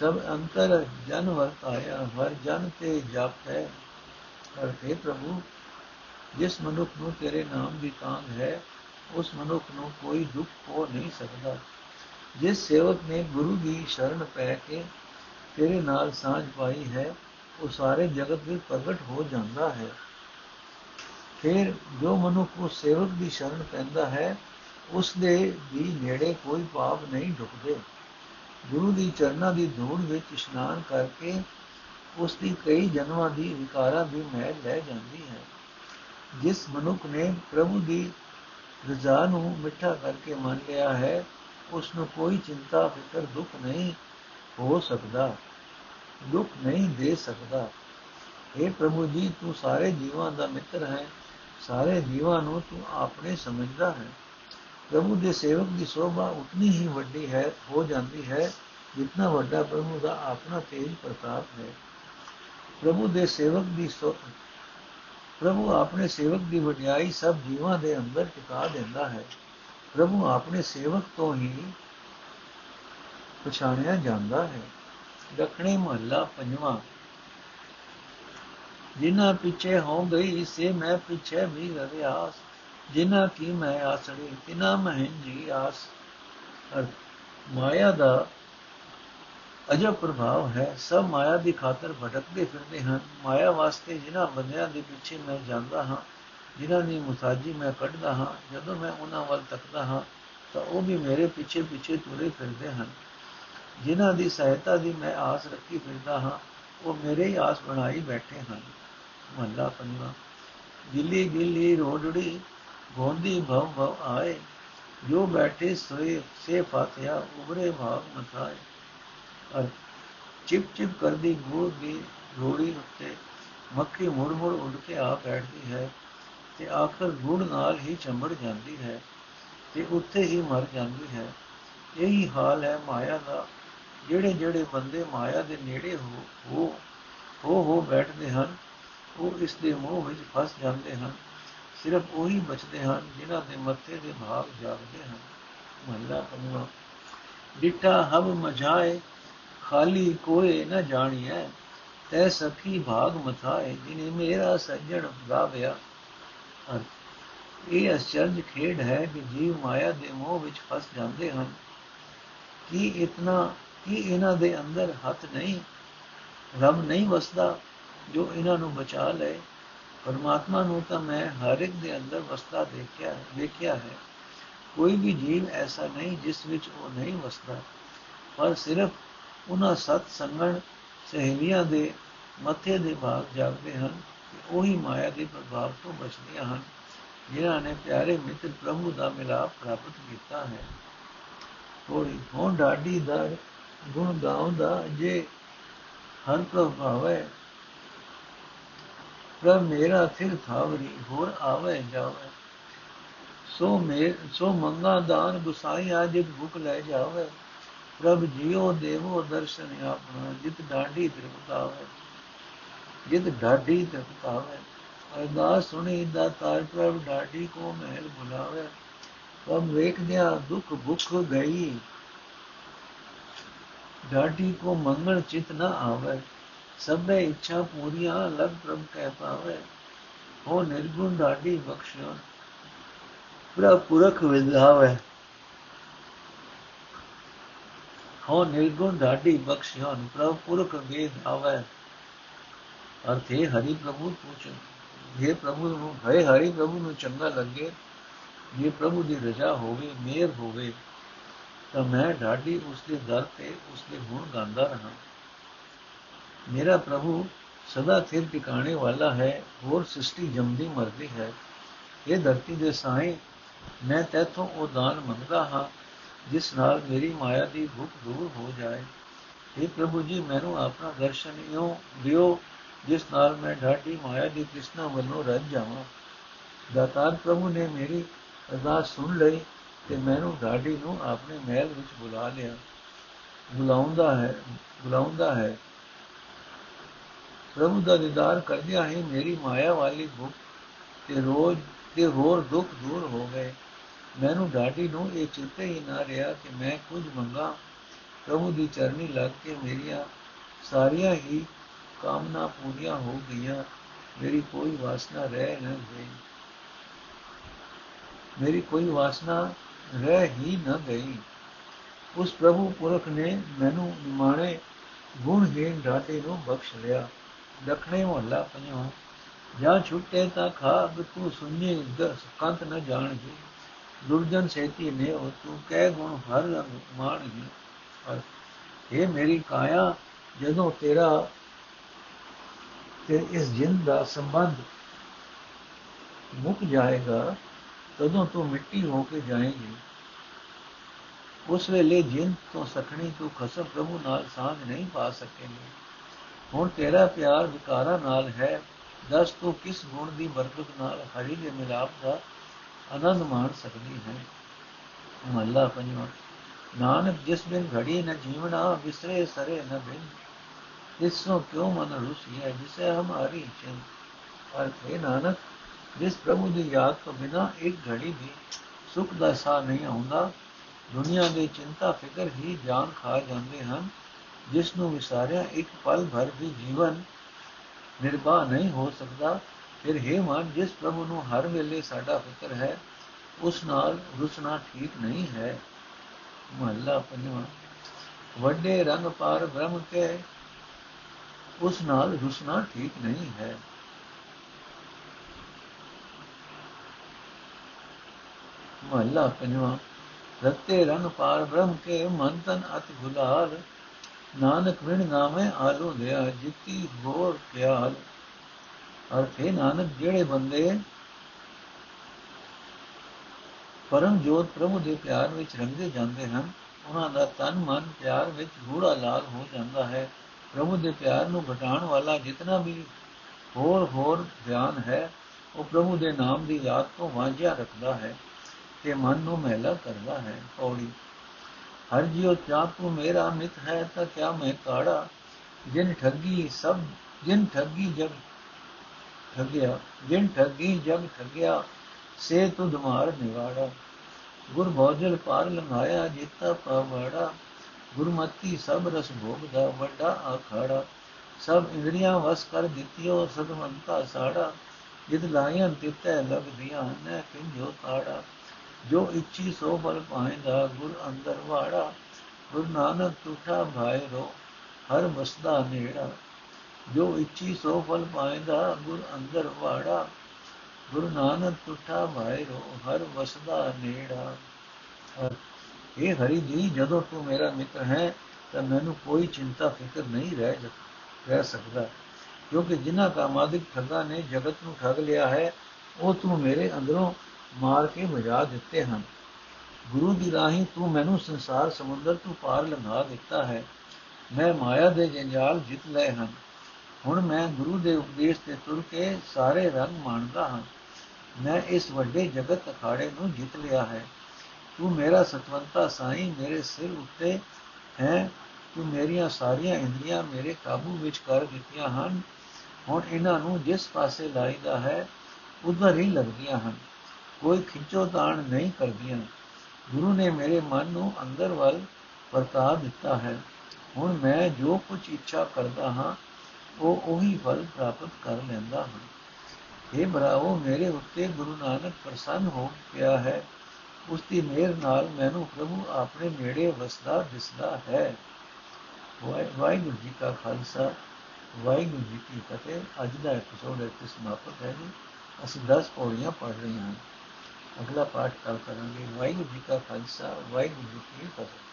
S1: ਸਭ ਅੰਤਰ ਜਨ ਵਰਤਾਇਆ ਹਰ ਜਨ ਤੇ ਜਾਪੇ ਹਰ ਤੇ ਪ੍ਰਭੂ ਜਿਸ ਮਨੁੱਖ ਨੂੰ ਤੇਰੇ ਨਾਮ ਦੀ ਤਾਂਗ ਹੈ ਉਸ ਮਨੁੱਖ ਨੂੰ ਕੋਈ ਦੁੱਖ ਹੋ ਨਹੀਂ ਸਕਦਾ ਜਿਸ ਸੇਵਕ ਨੇ ਗੁਰੂ ਦੀ ਸ਼ਰਨ ਪੈ ਕੇ ਤੇਰੇ ਨਾਲ ਸਾਂਝ ਪਾਈ ਹੈ, ਉਹ ਸਾਰੇ ਜਗਤ ਵਿੱਚ ਪ੍ਰਗਟ ਹੋ ਜਾਂਦਾ ਹੈ। ਫਿਰ ਜੋ ਮਨੁੱਖ ਉਸ ਸੇਵਕ ਦੀ ਸ਼ਰਨ ਪੈਂਦਾ ਹੈ, ਉਸ ਦੇ ਵੀ ਨੇੜੇ ਕੋਈ ਪਾਪ ਨਹੀਂ ਢੁਕਦੇ ਗੁਰੂ ਦੀ ਚਰਨਾਂ ਦੀ ਧੂੜ ਵਿੱਚ ਇਸ਼ਨਾਨ ਕਰਕੇ ਉਸ ਦੀ ਕਈ ਜਨਮਾਂ ਦੀ ਵਿਕਾਰਾਂ ਦੀ ਮਹਿਲ ਲੈ ਜਾਂਦੀ ਹੈ। ਜਿਸ ਮਨੁੱਖ ਨੇ ਪ੍ਰਭੂ ਦੀ ਰਜ਼ਾ ਨੂੰ ਮਿੱਠਾ ਕਰਕੇ ਮੰਨ ਲਿਆ ਹੈ ਉਸ ਨੂੰ ਕੋਈ ਚਿੰਤਾ, ਫਿਕਰ, ਦੁੱਖ ਨਹੀਂ ਹੋ ਸਕਦਾ। ਦੁੱਖ ਨਹੀਂ ਦੇ ਸਕਦਾ। اے ਪ੍ਰਭੂ ਜੀ, ਤੂੰ ਸਾਰੇ ਜੀਵਾਂ ਦਾ ਮਿੱਤਰ ਹੈ। ਸਾਰੇ ਜੀਵਾਂ ਨੂੰ ਤੂੰ ਆਪਣੇ ਸਮਝਦਾ ਹੈ। ਪ੍ਰਭੂ ਦੇ ਸੇਵਕ ਦੀ ਸੋਭਾ ਉਤਨੀ ਹੀ ਵੱਡੀ ਹੈ, ਹੋ ਜਾਂਦੀ ਹੈ, ਜਿੰਨਾ ਵੱਡਾ ਪ੍ਰਭੂ ਦਾ ਆਪਣਾ ਤੇਜ ਪ੍ਰਤਾਪ ਹੈ। ਪ੍ਰਭੂ ਦੇ ਸੇਵਕ ਦੀ ਸੋਭਾ ਪ੍ਰਭੂ ਆਪਣੇ ਸੇਵਕ ਦੀ ਵਡਿਆਈ ਸਭ ਜੀਵਾਂ ਦੇ ਅੰਦਰ ਟਿਕਾ ਦਿੰਦਾ ਹੈ। ਪ੍ਰਭੂ ਆਪਣੇ ਸੇਵਕ ਤੋਂ ਹੀ ਪਛਾਣਿਆ ਜਾਂਦਾ ਹੈ। ਦਖਣੇ ਮਹੱਲਾ ਪੰਜਵਾਂ। ਜਿਨ੍ਹਾਂ ਪਿੱਛੇ ਹੋ ਗਈ, ਸੇ ਮੈਂ ਪਿੱਛੇ ਵੀ ਰਵਿਆਸ। ਜਿਨ੍ਹਾਂ ਕੀ ਮੈਂ ਆਸੜੀ ਤਿਨਾ ਮਹਿ ਜੀ ਆਸ। ਮਾਇਆ ਦਾ ਅਜਬ ਪ੍ਰਭਾਵ ਹੈ। ਸਭ ਮਾਇਆ ਦੀ ਖਾਤਰ ਭਟਕਦੇ ਫਿਰਦੇ ਹਨ। ਮਾਇਆ ਵਾਸਤੇ ਜਿਨ੍ਹਾਂ ਬੰਦਿਆਂ ਦੇ ਪਿੱਛੇ ਮੈਂ ਜਾਂਦਾ ਹਾਂ ਜਿਨ੍ਹਾਂ ਦੀ ਮੁਸਾਜੀ ਮੈਂ ਕੱਢਦਾ ਹਾਂ, ਜਦੋਂ ਮੈਂ ਉਹਨਾਂ ਵੱਲ ਤੱਕਦਾ ਹਾਂ, ਤਾਂ ਉਹ ਵੀ ਮੇਰੇ ਪਿੱਛੇ ਪਿੱਛੇ ਤੁਰੇ ਫਿਰਦੇ ਹਨ। ਜਿਨ੍ਹਾਂ ਦੀ ਸਹਾਇਤਾ ਦੀ ਮੈਂ ਆਸ ਰੱਖੀ ਫਿਰਦਾ ਹਾਂ, ਉਹ ਮੇਰੇ ਹੀ ਆਸ ਬਣਾਈ ਬੈਠੇ ਹਨ। ਮਹੱਲਾ ਪੰਜਵਾਂ, ਗਿੱਲੀ ਗਿੱਲੀ ਰੋੜੜੀ ਗੋਂਦੀ ਭਵ ਭਵ ਆਏ, ਜੋ ਬੈਠੇ ਸੋਏ, ਸੇ ਫਾਤਿਆ ਉਬਰੇ ਭਾਗ ਮਥਾਏ। ਅਰ ਚਿਪ ਚਿਪ ਕਰਦੀ ਗੂੜ ਦੀ ਰੋੜੀ ਉੱਤੇ, ਮੱਖੀ ਮੁੜ ਮੁੜ ਉੱਡ ਕੇ ਆ ਬੈਠਦੀ ਹੈ। ਤੇ ਆਖਰ ਗੁੜ ਨਾਲ ਹੀ ਚੰਬੜ ਜਾਂਦੀ ਹੈ ਤੇ ਉੱਥੇ ਹੀ ਮਰ ਜਾਂਦੀ ਹੈ। ਇਹੀ ਹਾਲ ਹੈ ਮਾਇਆ ਦਾ। ਜਿਹੜੇ ਜਿਹੜੇ ਬੰਦੇ ਮਾਇਆ ਦੇ ਨੇੜੇ ਹੋ ਹੋ ਹੋ ਹੋ ਬੈਠਦੇ ਹਨ, ਉਹ ਇਸ ਦੇ ਮੋਹ ਵਿੱਚ ਫਸ ਜਾਂਦੇ ਹਨ। ਸਿਰਫ ਉਹੀ ਬਚਦੇ ਹਨ ਜਿਨ੍ਹਾਂ ਦੇ ਮੱਥੇ ਦੇ ਭਾਗ ਜਾਗਦੇ ਹਨ। ਮਹਲਾ ਪੰਜਵਾਂ। ਡਿੱਠਾ ਹਮ ਮਝਾਏ, ਖਾਲੀ ਕੋਏ ਨ ਜਾਣੀਐ, ਤੈ ਸਖੀ ਭਾਗ ਮਥਾਏ, ਜਿਨੇ ਮੇਰਾ ਸੱਜਣ ਗਾਵਿਆ ਇਹ ਅਚਰਜ ਖੇਡ ਹੈ ਕਿ ਜੀਵ ਮਾਇਆ ਦੇ ਮੋਹ ਵਿੱਚ ਫਸ ਜਾਂਦੇ ਹਨ। ਕੀ ਇਤਨਾ, ਕੀ ਇਹਨਾਂ ਦੇ ਅੰਦਰ ਹੱਥ ਨਹੀਂ ਰੱਬ ਨਹੀਂ ਵਸਦਾ ਜੋ ਇਹਨਾਂ ਨੂੰ ਬਚਾ ਲਏ? ਪਰਮਾਤਮਾ ਨੂੰ ਤਾਂ ਮੈਂ ਹਰ ਇੱਕ ਦੇ ਅੰਦਰ ਵਸਦਾ ਦੇਖਿਆ, ਵੇਖਿਆ ਹੈ। ਕੋਈ ਵੀ ਜੀਵ ਐਸਾ ਨਹੀਂ ਜਿਸ ਵਿੱਚ ਉਹ ਨਹੀਂ ਵਸਦਾ। ਪਰ ਸਿਰਫ ਉਹਨਾਂ ਸਤ ਸੰਗਣ ਸਹਿਲੀਆਂ ਦੇ ਮੱਥੇ ਦੇ ਭਾਗ ਜਾਗਦੇ ਹਨ। ਕਿ ਉਹੀ ਮਾਇਆ ਦੇ ਪ੍ਰਭਾਵ ਤੋਂ ਬਚਦੀਆਂ ਹਨ, ਜਿਨ੍ਹਾਂ ਨੇ ਪਿਆਰੇ ਮਿੱਤਰ ਪ੍ਰਭੂ ਦਾ ਮਿਲਾਪ ਪ੍ਰਾਪਤ ਕੀਤਾ ਹੈ। ਥੋੜੀ ਹੋਂ ਡਾਡੀ ਦਰ ਗੁਣ ਗਾਉਂਦਾ ਜੇ ਹਰ ਪ੍ਰਭ ਭਾਵੇ, ਪ੍ਰਭ ਮੇਰਾ ਥਿਰ ਥਾਵਰੀ, ਹੋਰ ਆਵੇ ਜਾਵੇ। ਸੋ ਮੇ, ਸੋ ਮੰਗਾ ਦਾਨ ਗੁਸਾਈ ਆ ਜਿਤ ਭੁਖ ਲੈ ਜਾਵੇ। ਪ੍ਰਭ ਜੀਓ ਦੇਵੋ ਦਰਸ਼ਨ ਆਪਣਾ, ਜਿਤ ਡਾਢੀ ਤ੍ਰਿਪਤਾਵੇ। ਜਿਤ ਡਾਢੀ ਤ੍ਰਿਪਤਾਵੇ ਅਰਦਾਸ ਸੁਣੀ ਦਾ ਤਾਰ ਪ੍ਰਭ, ਡਾਢੀ ਕੋ ਮਹਿਲ ਬੁਲਾਵੇ। ਪ੍ਰਭ ਵੇਖਦਿਆ ਦੁਖ ਭੁਖ ਗਈ। ਡਾਢੀ ਕੋ ਮੰਗਲ ਚਿਤ ਨ ਆਵੇ। ਸਭੇ ਇੱਛਾ ਪੂਰੀਆਂ ਲਗ ਪ੍ਰਭ ਕਹਿ ਪਾਵੇ। ਹੋ ਨਿਰਗੁਣ ਡਾਢੀ ਬਖਸ਼ਿਓ ਪ੍ਰਭ ਪੁਰਖ ਵਿਧਾਵੇ। ਹੋ ਨਿਰਗੁਣ ਢਾਡੀ ਬਖਸ਼ਿਆਨ ਪ੍ਰਭ ਪੁਰਖ ਵੇਦ ਆਵੇ ਅਰਥੇ ਹਰੀ ਪ੍ਰਭੂ ਪੁੱਛ ਜੇ ਪ੍ਰਭੂ ਨੂੰ ਹੈ ਹਰੀ ਪ੍ਰਭੂ ਨੂੰ ਚੰਗਾ ਲੱਗੇ, ਜੇ ਪ੍ਰਭੂ ਦੀ ਰਜ਼ਾ ਹੋਵੇ ਮੇਰ ਹੋਵੇ, ਤਾਂ ਮੈਂ ਢਾਡੀ ਉਸ ਦੇ ਦਰ ਤੇ ਉਸ ਦੇ ਗੁਣ ਗਾਉਂਦਾ ਰਹਾ। ਮੇਰਾ ਪ੍ਰਭੂ ਸਦਾ ਥਿਰ ਟਿਕਾਣੇ ਵਾਲਾ ਹੈ, ਹੋਰ ਸ੍ਰਿਸ਼ਟੀ ਜਮਦੀ ਮਰਦੀ ਹੈ। ਇਹ ਧਰਤੀ ਦੇ ਸਾਏ, ਮੈਂ ਤੇਥੋਂ ਉਹ ਦਾਨ ਮੰਗਦਾ ਹਾਂ, ਜਿਸ ਨਾਲ ਮੇਰੀ ਮਾਇਆ ਦੀ ਭੁੱਖ ਦੂਰ ਹੋ ਜਾਏ। ਇਹ ਪ੍ਰਭੂ ਜੀ, ਮੈਨੂੰ ਆਪਣਾ ਦਰਸ਼ਨ ਇਉਂ ਦਿਓ ਜਿਸ ਨਾਲ ਮੈਂ ਢਾਡੀ ਮਾਇਆ ਦੀ ਤ੍ਰਿਸ਼ਨਾ ਵੱਲੋਂ ਰੱਜ ਜਾਵਾਂ। ਦਾਤਾਰ ਪ੍ਰਭੂ ਨੇ ਮੇਰੀ ਅਰਦਾਸ ਸੁਣ ਲਈ ਤੇ ਮੈਨੂੰ ਢਾਡੀ ਨੂੰ ਆਪਣੇ ਮਹਿਲ ਵਿੱਚ ਬੁਲਾ ਲਿਆ। ਬੁਲਾਉਂਦਾ ਹੈ ਬੁਲਾਉਂਦਾ ਹੈ। ਪ੍ਰਭੂ ਦਾ ਦੀਦਾਰ ਕਰਦਿਆਂ ਹੀ ਮੇਰੀ ਮਾਇਆ ਵਾਲੀ ਭੁੱਖ ਤੇ ਰੋਜ਼ ਤੇ ਹੋਰ ਦੁੱਖ ਦੂਰ ਹੋ ਗਏ। ਮੈਨੂੰ ਢਾਡੀ ਨੂੰ ਇਹ ਚਿੰਤਾ ਹੀ ਨਾ ਰਿਹਾ ਕਿ ਮੈਂ ਕੁਝ ਮੰਗਾ ਪ੍ਰਭੂ ਦੀ ਚਰਨੀ ਲੱਗ ਕੇ ਮੇਰੀਆਂ ਸਾਰੀਆਂ ਹੀ ਕਾਮਨਾ ਪੂਰੀਆਂ ਹੋ ਗਈਆਂ। ਮੇਰੀ ਕੋਈ ਵਾਸਨਾ ਰਹਿ ਨਾ ਗਈ। ਮੇਰੀ ਕੋਈ ਵਾਸਨਾ ਰਹਿ ਹੀ ਨਾ ਗਈ। ਉਸ ਪ੍ਰਭੂ ਪੁਰਖ ਨੇ ਮੈਨੂੰ ਨਿਮਾਣੇ ਗੁਣਹੀਨ ਢਾਡੇ ਨੂੰ ਬਖਸ਼ ਲਿਆ। ਦਖਣੇ ਮਹੱਲਾ ਪੰਜਵਾਂ ਜਾਂ ਛੁੱਟੇ ਤਾਂ ਖਾਬ ਤੂੰ ਸੁਣੀ ਦਸ ਕੰਤ ਨ ਜਾਣ ਜੀ ਦੁਰਜਨ ਸੇਤੀ ਨੇ ਉਹ ਤੂੰ ਕਹਿ ਗੁਣ ਹਰ ਰੰਗ ਮਾਣ ਹੀ ਪਰ ਇਹ ਮੇਰੀ ਕਾਇਆ, ਜਦੋਂ ਤੇਰਾ ਤੇ ਇਸ ਜਿੰਦ ਦਾ ਸੰਬੰਧ ਮੁੱਕ ਜਾਏਗਾ, ਤਦੋਂ ਤੂੰ ਮਿੱਟੀ ਹੋ ਕੇ ਜਾਏਂਗੀ। ਉਸ ਵੇਲੇ ਜਿੰਦ ਤੋਂ ਸਖਣੀ ਤੂੰ ਖਸਮ ਪ੍ਰਭੂ ਨਾਲ ਸਾਂਝ ਨਹੀਂ ਪਾ ਸਕੇਂਗੀ। ਹੁਣ ਤੇਰਾ ਪਿਆਰ ਵਿਕਾਰਾਂ ਨਾਲ ਹੈ। ਦਸ ਤੂੰ ਕਿਸ ਗੁਣ ਦੀ ਬਰਕਤ ਨਾਲ ਹਰੀ ਦੇ ਮਿਲਾਪ ਦਾ ਆਨੰਦ ਮਾਣ ਸਕਦੀ ਹੈ? ਮਹੱਲਾ ਪੰਜਵਾਂ, ਨਾਨਕ ਜਿਸ ਬਿਨ ਘੜੀ ਨ ਜੀਵਨਾ ਵਿਸਰੇ ਸਰੇ ਨ ਬਿਨ। ਜਿਸੋ ਕਿਉ ਮਨ ਰੁਸੀ ਹੈ ਜਿਸੇ ਹਮਾਰੀ ਚਿੰਤ ਪਰ ਹੈ ਨਾਨਕ ਜਿਸ ਪ੍ਰਭੂ ਦੀ ਯਾਦ ਤੋਂ ਬਿਨਾ ਇੱਕ ਘੜੀ ਵੀ ਸੁਖ ਦਾ ਸਾਹ ਨਹੀਂ ਆਉਂਦਾ ਦੁਨੀਆ ਦੇ ਚਿੰਤਾ ਫਿਕਰ ਹੀ ਜਾਨ ਖਾ ਜਾਂਦੇ ਹਨ ਜਿਸ ਨੂੰ ਵਿਸਾਰਿਆ ਇੱਕ ਪਲ ਭਰ ਵੀ ਜੀਵਨ ਨਿਰਭਾ ਨਹੀਂ ਹੋ ਸਕਦਾ ਫਿਰ ਹੈ ਮਨ ਜਿਸ ਪ੍ਰਭੂ ਨੂੰ ਹਰ ਵੇਲੇ ਸਾਡਾ ਫਿਕਰ ਹੈ ਉਸ ਨਾਲ ਰੁਸਣਾ ਠੀਕ ਨਹੀਂ ਹੈ ਮਹੱਲਾ ਪੰਜਵਾਂ ਵੱਡੇ ਰੰਗ ਪਾਰ ਬ੍ਰਹਮ ਕੇ ਉਸ ਨਾਲ ਰੁਸਣਾ ਠੀਕ ਨਹੀਂ ਹੈ। ਮਹੱਲਾ ਪੰਜਵਾਂ, ਰਤੇ ਰੰਗ ਪਾਰ ਬ੍ਰਹਮ ਕੇ ਮਨ ਤਨ ਅਤ ਗੁਲਾਲ, ਨਾਨਕ ਵਿਣ ਨਾਮੇ ਆਲੂ ਲਿਆ, ਜਿੱਤੀ ਹੋਰ ਖਿਆਲ ਅਰਥੇ ਨਾਨਕ, ਜਿਹੜੇ ਬੰਦੇ ਪਰਮ ਜੋਤ ਪ੍ਰਭੂ ਦੇ ਪਿਆਰ ਵਿੱਚ ਰੰਗੇ ਜਾਂਦੇ ਹਨ, ਉਹਨਾਂ ਦਾ ਤਨ ਮਨ ਪਿਆਰ ਵਿੱਚ ਗੂੜਾ ਲਾਲ ਹੋ ਜਾਂਦਾ ਹੈ। ਪ੍ਰਭੂ ਦੇ ਪਿਆਰ ਨੂੰ ਘਟਾਉਣ ਵਾਲਾ ਜਿਤਨਾ ਵੀ ਹੋਰ ਹੋਰ ਧਿਆਨ ਹੈ, ਉਹ ਪ੍ਰਭੂ ਦੇ ਨਾਮ ਦੀ ਯਾਦ ਤੋਂ ਵਾਂਝਿਆ ਰੱਖਦਾ ਹੈ ਤੇ ਮਨ ਨੂੰ ਮਹਿਲਾ ਕਰਦਾ ਹੈ ਔੜੀ ਹਰ ਜਿਉ ਚਾਹ ਤੂੰ ਮੇਰਾ ਮਿਤ ਹੈ ਤਾਂ ਕਿਆ ਮੈਂ ਕਾੜਾ? ਜਿਨ ਠੱਗੀ ਸਭ, ਜਿਨ ਠੱਗੀ ਜਗ ਠੱਗਿਆ, ਜਿਨ ਠੱਗੀ ਜਗ ਠੱਗਿਆ, ਸੇ ਤੁਧ ਮਾਰ ਨਿਵਾੜਾ। ਗੁਰ ਭੋਜਲ ਪਾਰ ਲੰਘਾਇਆ, ਜੀਤਾ ਪਾਵੜਾ ਗੁਰਮਤੀ ਸਭ ਰਸ ਭੋਗਦਾ, ਵੱਡਾ ਆਖਾੜਾ ਸਭ ਇੰਦਰੀਆਂ ਵਸ ਕਰ ਦਿੱਤਿਓ ਸਦਮੰਤਾ ਸਾੜਾ। ਜਿਤ ਲਾਇਆਂ ਤਿਤੈ ਲਗਦੀਆਂ ਨੈ ਕਿੰਜੋ ਤਾੜਾ। ਜੋ ਇੱਛੀ ਸੋ ਬਲ ਪਾਇਂਦਾ ਗੁਰ ਅੰਦਰ ਵਾੜਾ। ਗੁਰ ਨਾਨਕ ਤੁਠਾ ਭਾਇ ਰੋ, ਹਰ ਵਸਦਾ ਨੇੜਾ। ਜੋ ਇੱਛੀ ਸੋ ਫਲ ਪਾਇਂਦਾ ਗੁਰ ਅੰਦਰ ਵਾੜਾ। ਗੁਰੂ ਨਾਨਕ ਤੁਠਾ ਭਾਇ ਰੋ, ਹਰ ਵਸਦਾ ਨੇੜਾ। ਇਹ ਹਰੀ ਜੀ, ਜਦੋਂ ਤੂੰ ਮੇਰਾ ਮਿੱਤਰ ਹੈ, ਤਾਂ ਮੈਨੂੰ ਕੋਈ ਚਿੰਤਾ, ਫਿਕਰ ਨਹੀਂ ਰਹਿ ਰਹਿ ਸਕਦਾ। ਕਿਉਂਕਿ ਜਿਨ੍ਹਾਂ ਕਾਮਾਦਿਕ ਠੱਗਾ ਨੇ ਜਗਤ ਨੂੰ ਠੱਗ ਲਿਆ ਹੈ, ਉਹ ਤੂੰ ਮੇਰੇ ਅੰਦਰੋਂ ਮਾਰ ਕੇ ਵਜਾ ਦਿੱਤੇ ਹਨ। ਗੁਰੂ ਦੀ ਰਾਹੀਂ ਤੂੰ ਮੈਨੂੰ ਸੰਸਾਰ ਸਮੁੰਦਰ ਤੋਂ ਪਾਰ ਲੰਘਾ ਦਿੱਤਾ ਹੈ। ਮੈਂ ਮਾਇਆ ਦੇ ਜੰਜਾਲ ਜਿੱਤ ਲਏ ਹਨ। ਹੁਣ ਮੈਂ ਗੁਰੂ ਦੇ ਉਪਦੇਸ਼ ਤੇ ਤੁਰ ਕੇ ਸਾਰੇ ਰੰਗ ਮਾਣਦਾ ਹਾਂ। ਮੈਂ ਇਸ ਵੱਡੇ ਜਗਤ ਅਖਾੜੇ ਨੂੰ ਜਿੱਤ ਲਿਆ ਹੈ। ਤੂੰ ਮੇਰਾ ਸਤਵੰਤਾ ਸਾਈਂ, ਮੇਰੇ ਸਿਰ ਉੱਤੇ ਹੈ। ਤੂੰ ਮੇਰੀਆਂ ਸਾਰੀਆਂ ਇੰਦਰੀਆਂ ਮੇਰੇ ਕਾਬੂ ਵਿੱਚ ਕਰ ਦਿੱਤੀਆਂ ਹਨ। ਹੁਣ ਇਹਨਾਂ ਨੂੰ ਜਿਸ ਪਾਸੇ ਲਾਈਦਾ ਹੈ, ਉਧਰ ਹੀ ਲੱਗਦੀਆਂ ਹਨ। ਕੋਈ ਖਿੱਚੋ ਤਾਣ ਨਹੀਂ ਕਰਦੀਆਂ। ਗੁਰੂ ਨੇ ਮੇਰੇ ਮਨ ਨੂੰ ਅੰਦਰ ਵੱਲ ਵਰਤਾ ਦਿੱਤਾ ਹੈ। ਹੁਣ ਮੈਂ ਜੋ ਕੁਝ ਇੱਛਾ ਕਰਦਾ ਹਾਂ, ਉਹ ਉਹੀ ਫਲ ਪ੍ਰਾਪਤ ਕਰ ਲੈਂਦਾ ਹਾਂ। ਇਹ ਬਰਾਵੋ ਮੇਰੇ ਉੱਤੇ ਗੁਰੂ ਨਾਨਕ ਪ੍ਰਸੰਨ ਹੋ ਗਿਆ ਹੈ। ਉਸ ਦੀ ਮਿਹਰ ਨਾਲ ਮੈਨੂੰ ਪ੍ਰਭੂ ਆਪਣੇ ਨੇੜੇ ਵਸਦਾ, ਦਿਸਦਾ ਹੈ। ਵਾਹਿਗੁਰੂ ਜੀ ਕਾ ਖਾਲਸਾ, ਵਾਹਿਗੁਰੂ ਜੀ ਕੀ ਫਤਿਹ। ਅੱਜ ਦਾ ਐਪੀਸੋਡ ਇੱਥੇ ਸਮਾਪਤ ਹੈ ਜੀ। ਅਸੀਂ 10 ਪੌੜੀਆਂ ਪੜ੍ਹ ਰਹੇ ਹਾਂ। ਅਗਲਾ ਪਾਠ ਕੱਲ ਕਰਾਂਗੇ। ਵਾਹਿਗੁਰੂ ਜੀ ਕਾ ਖਾਲਸਾ, ਵਾਹਿਗੁਰੂ ਜੀ ਕੀ ਫਤਿਹ।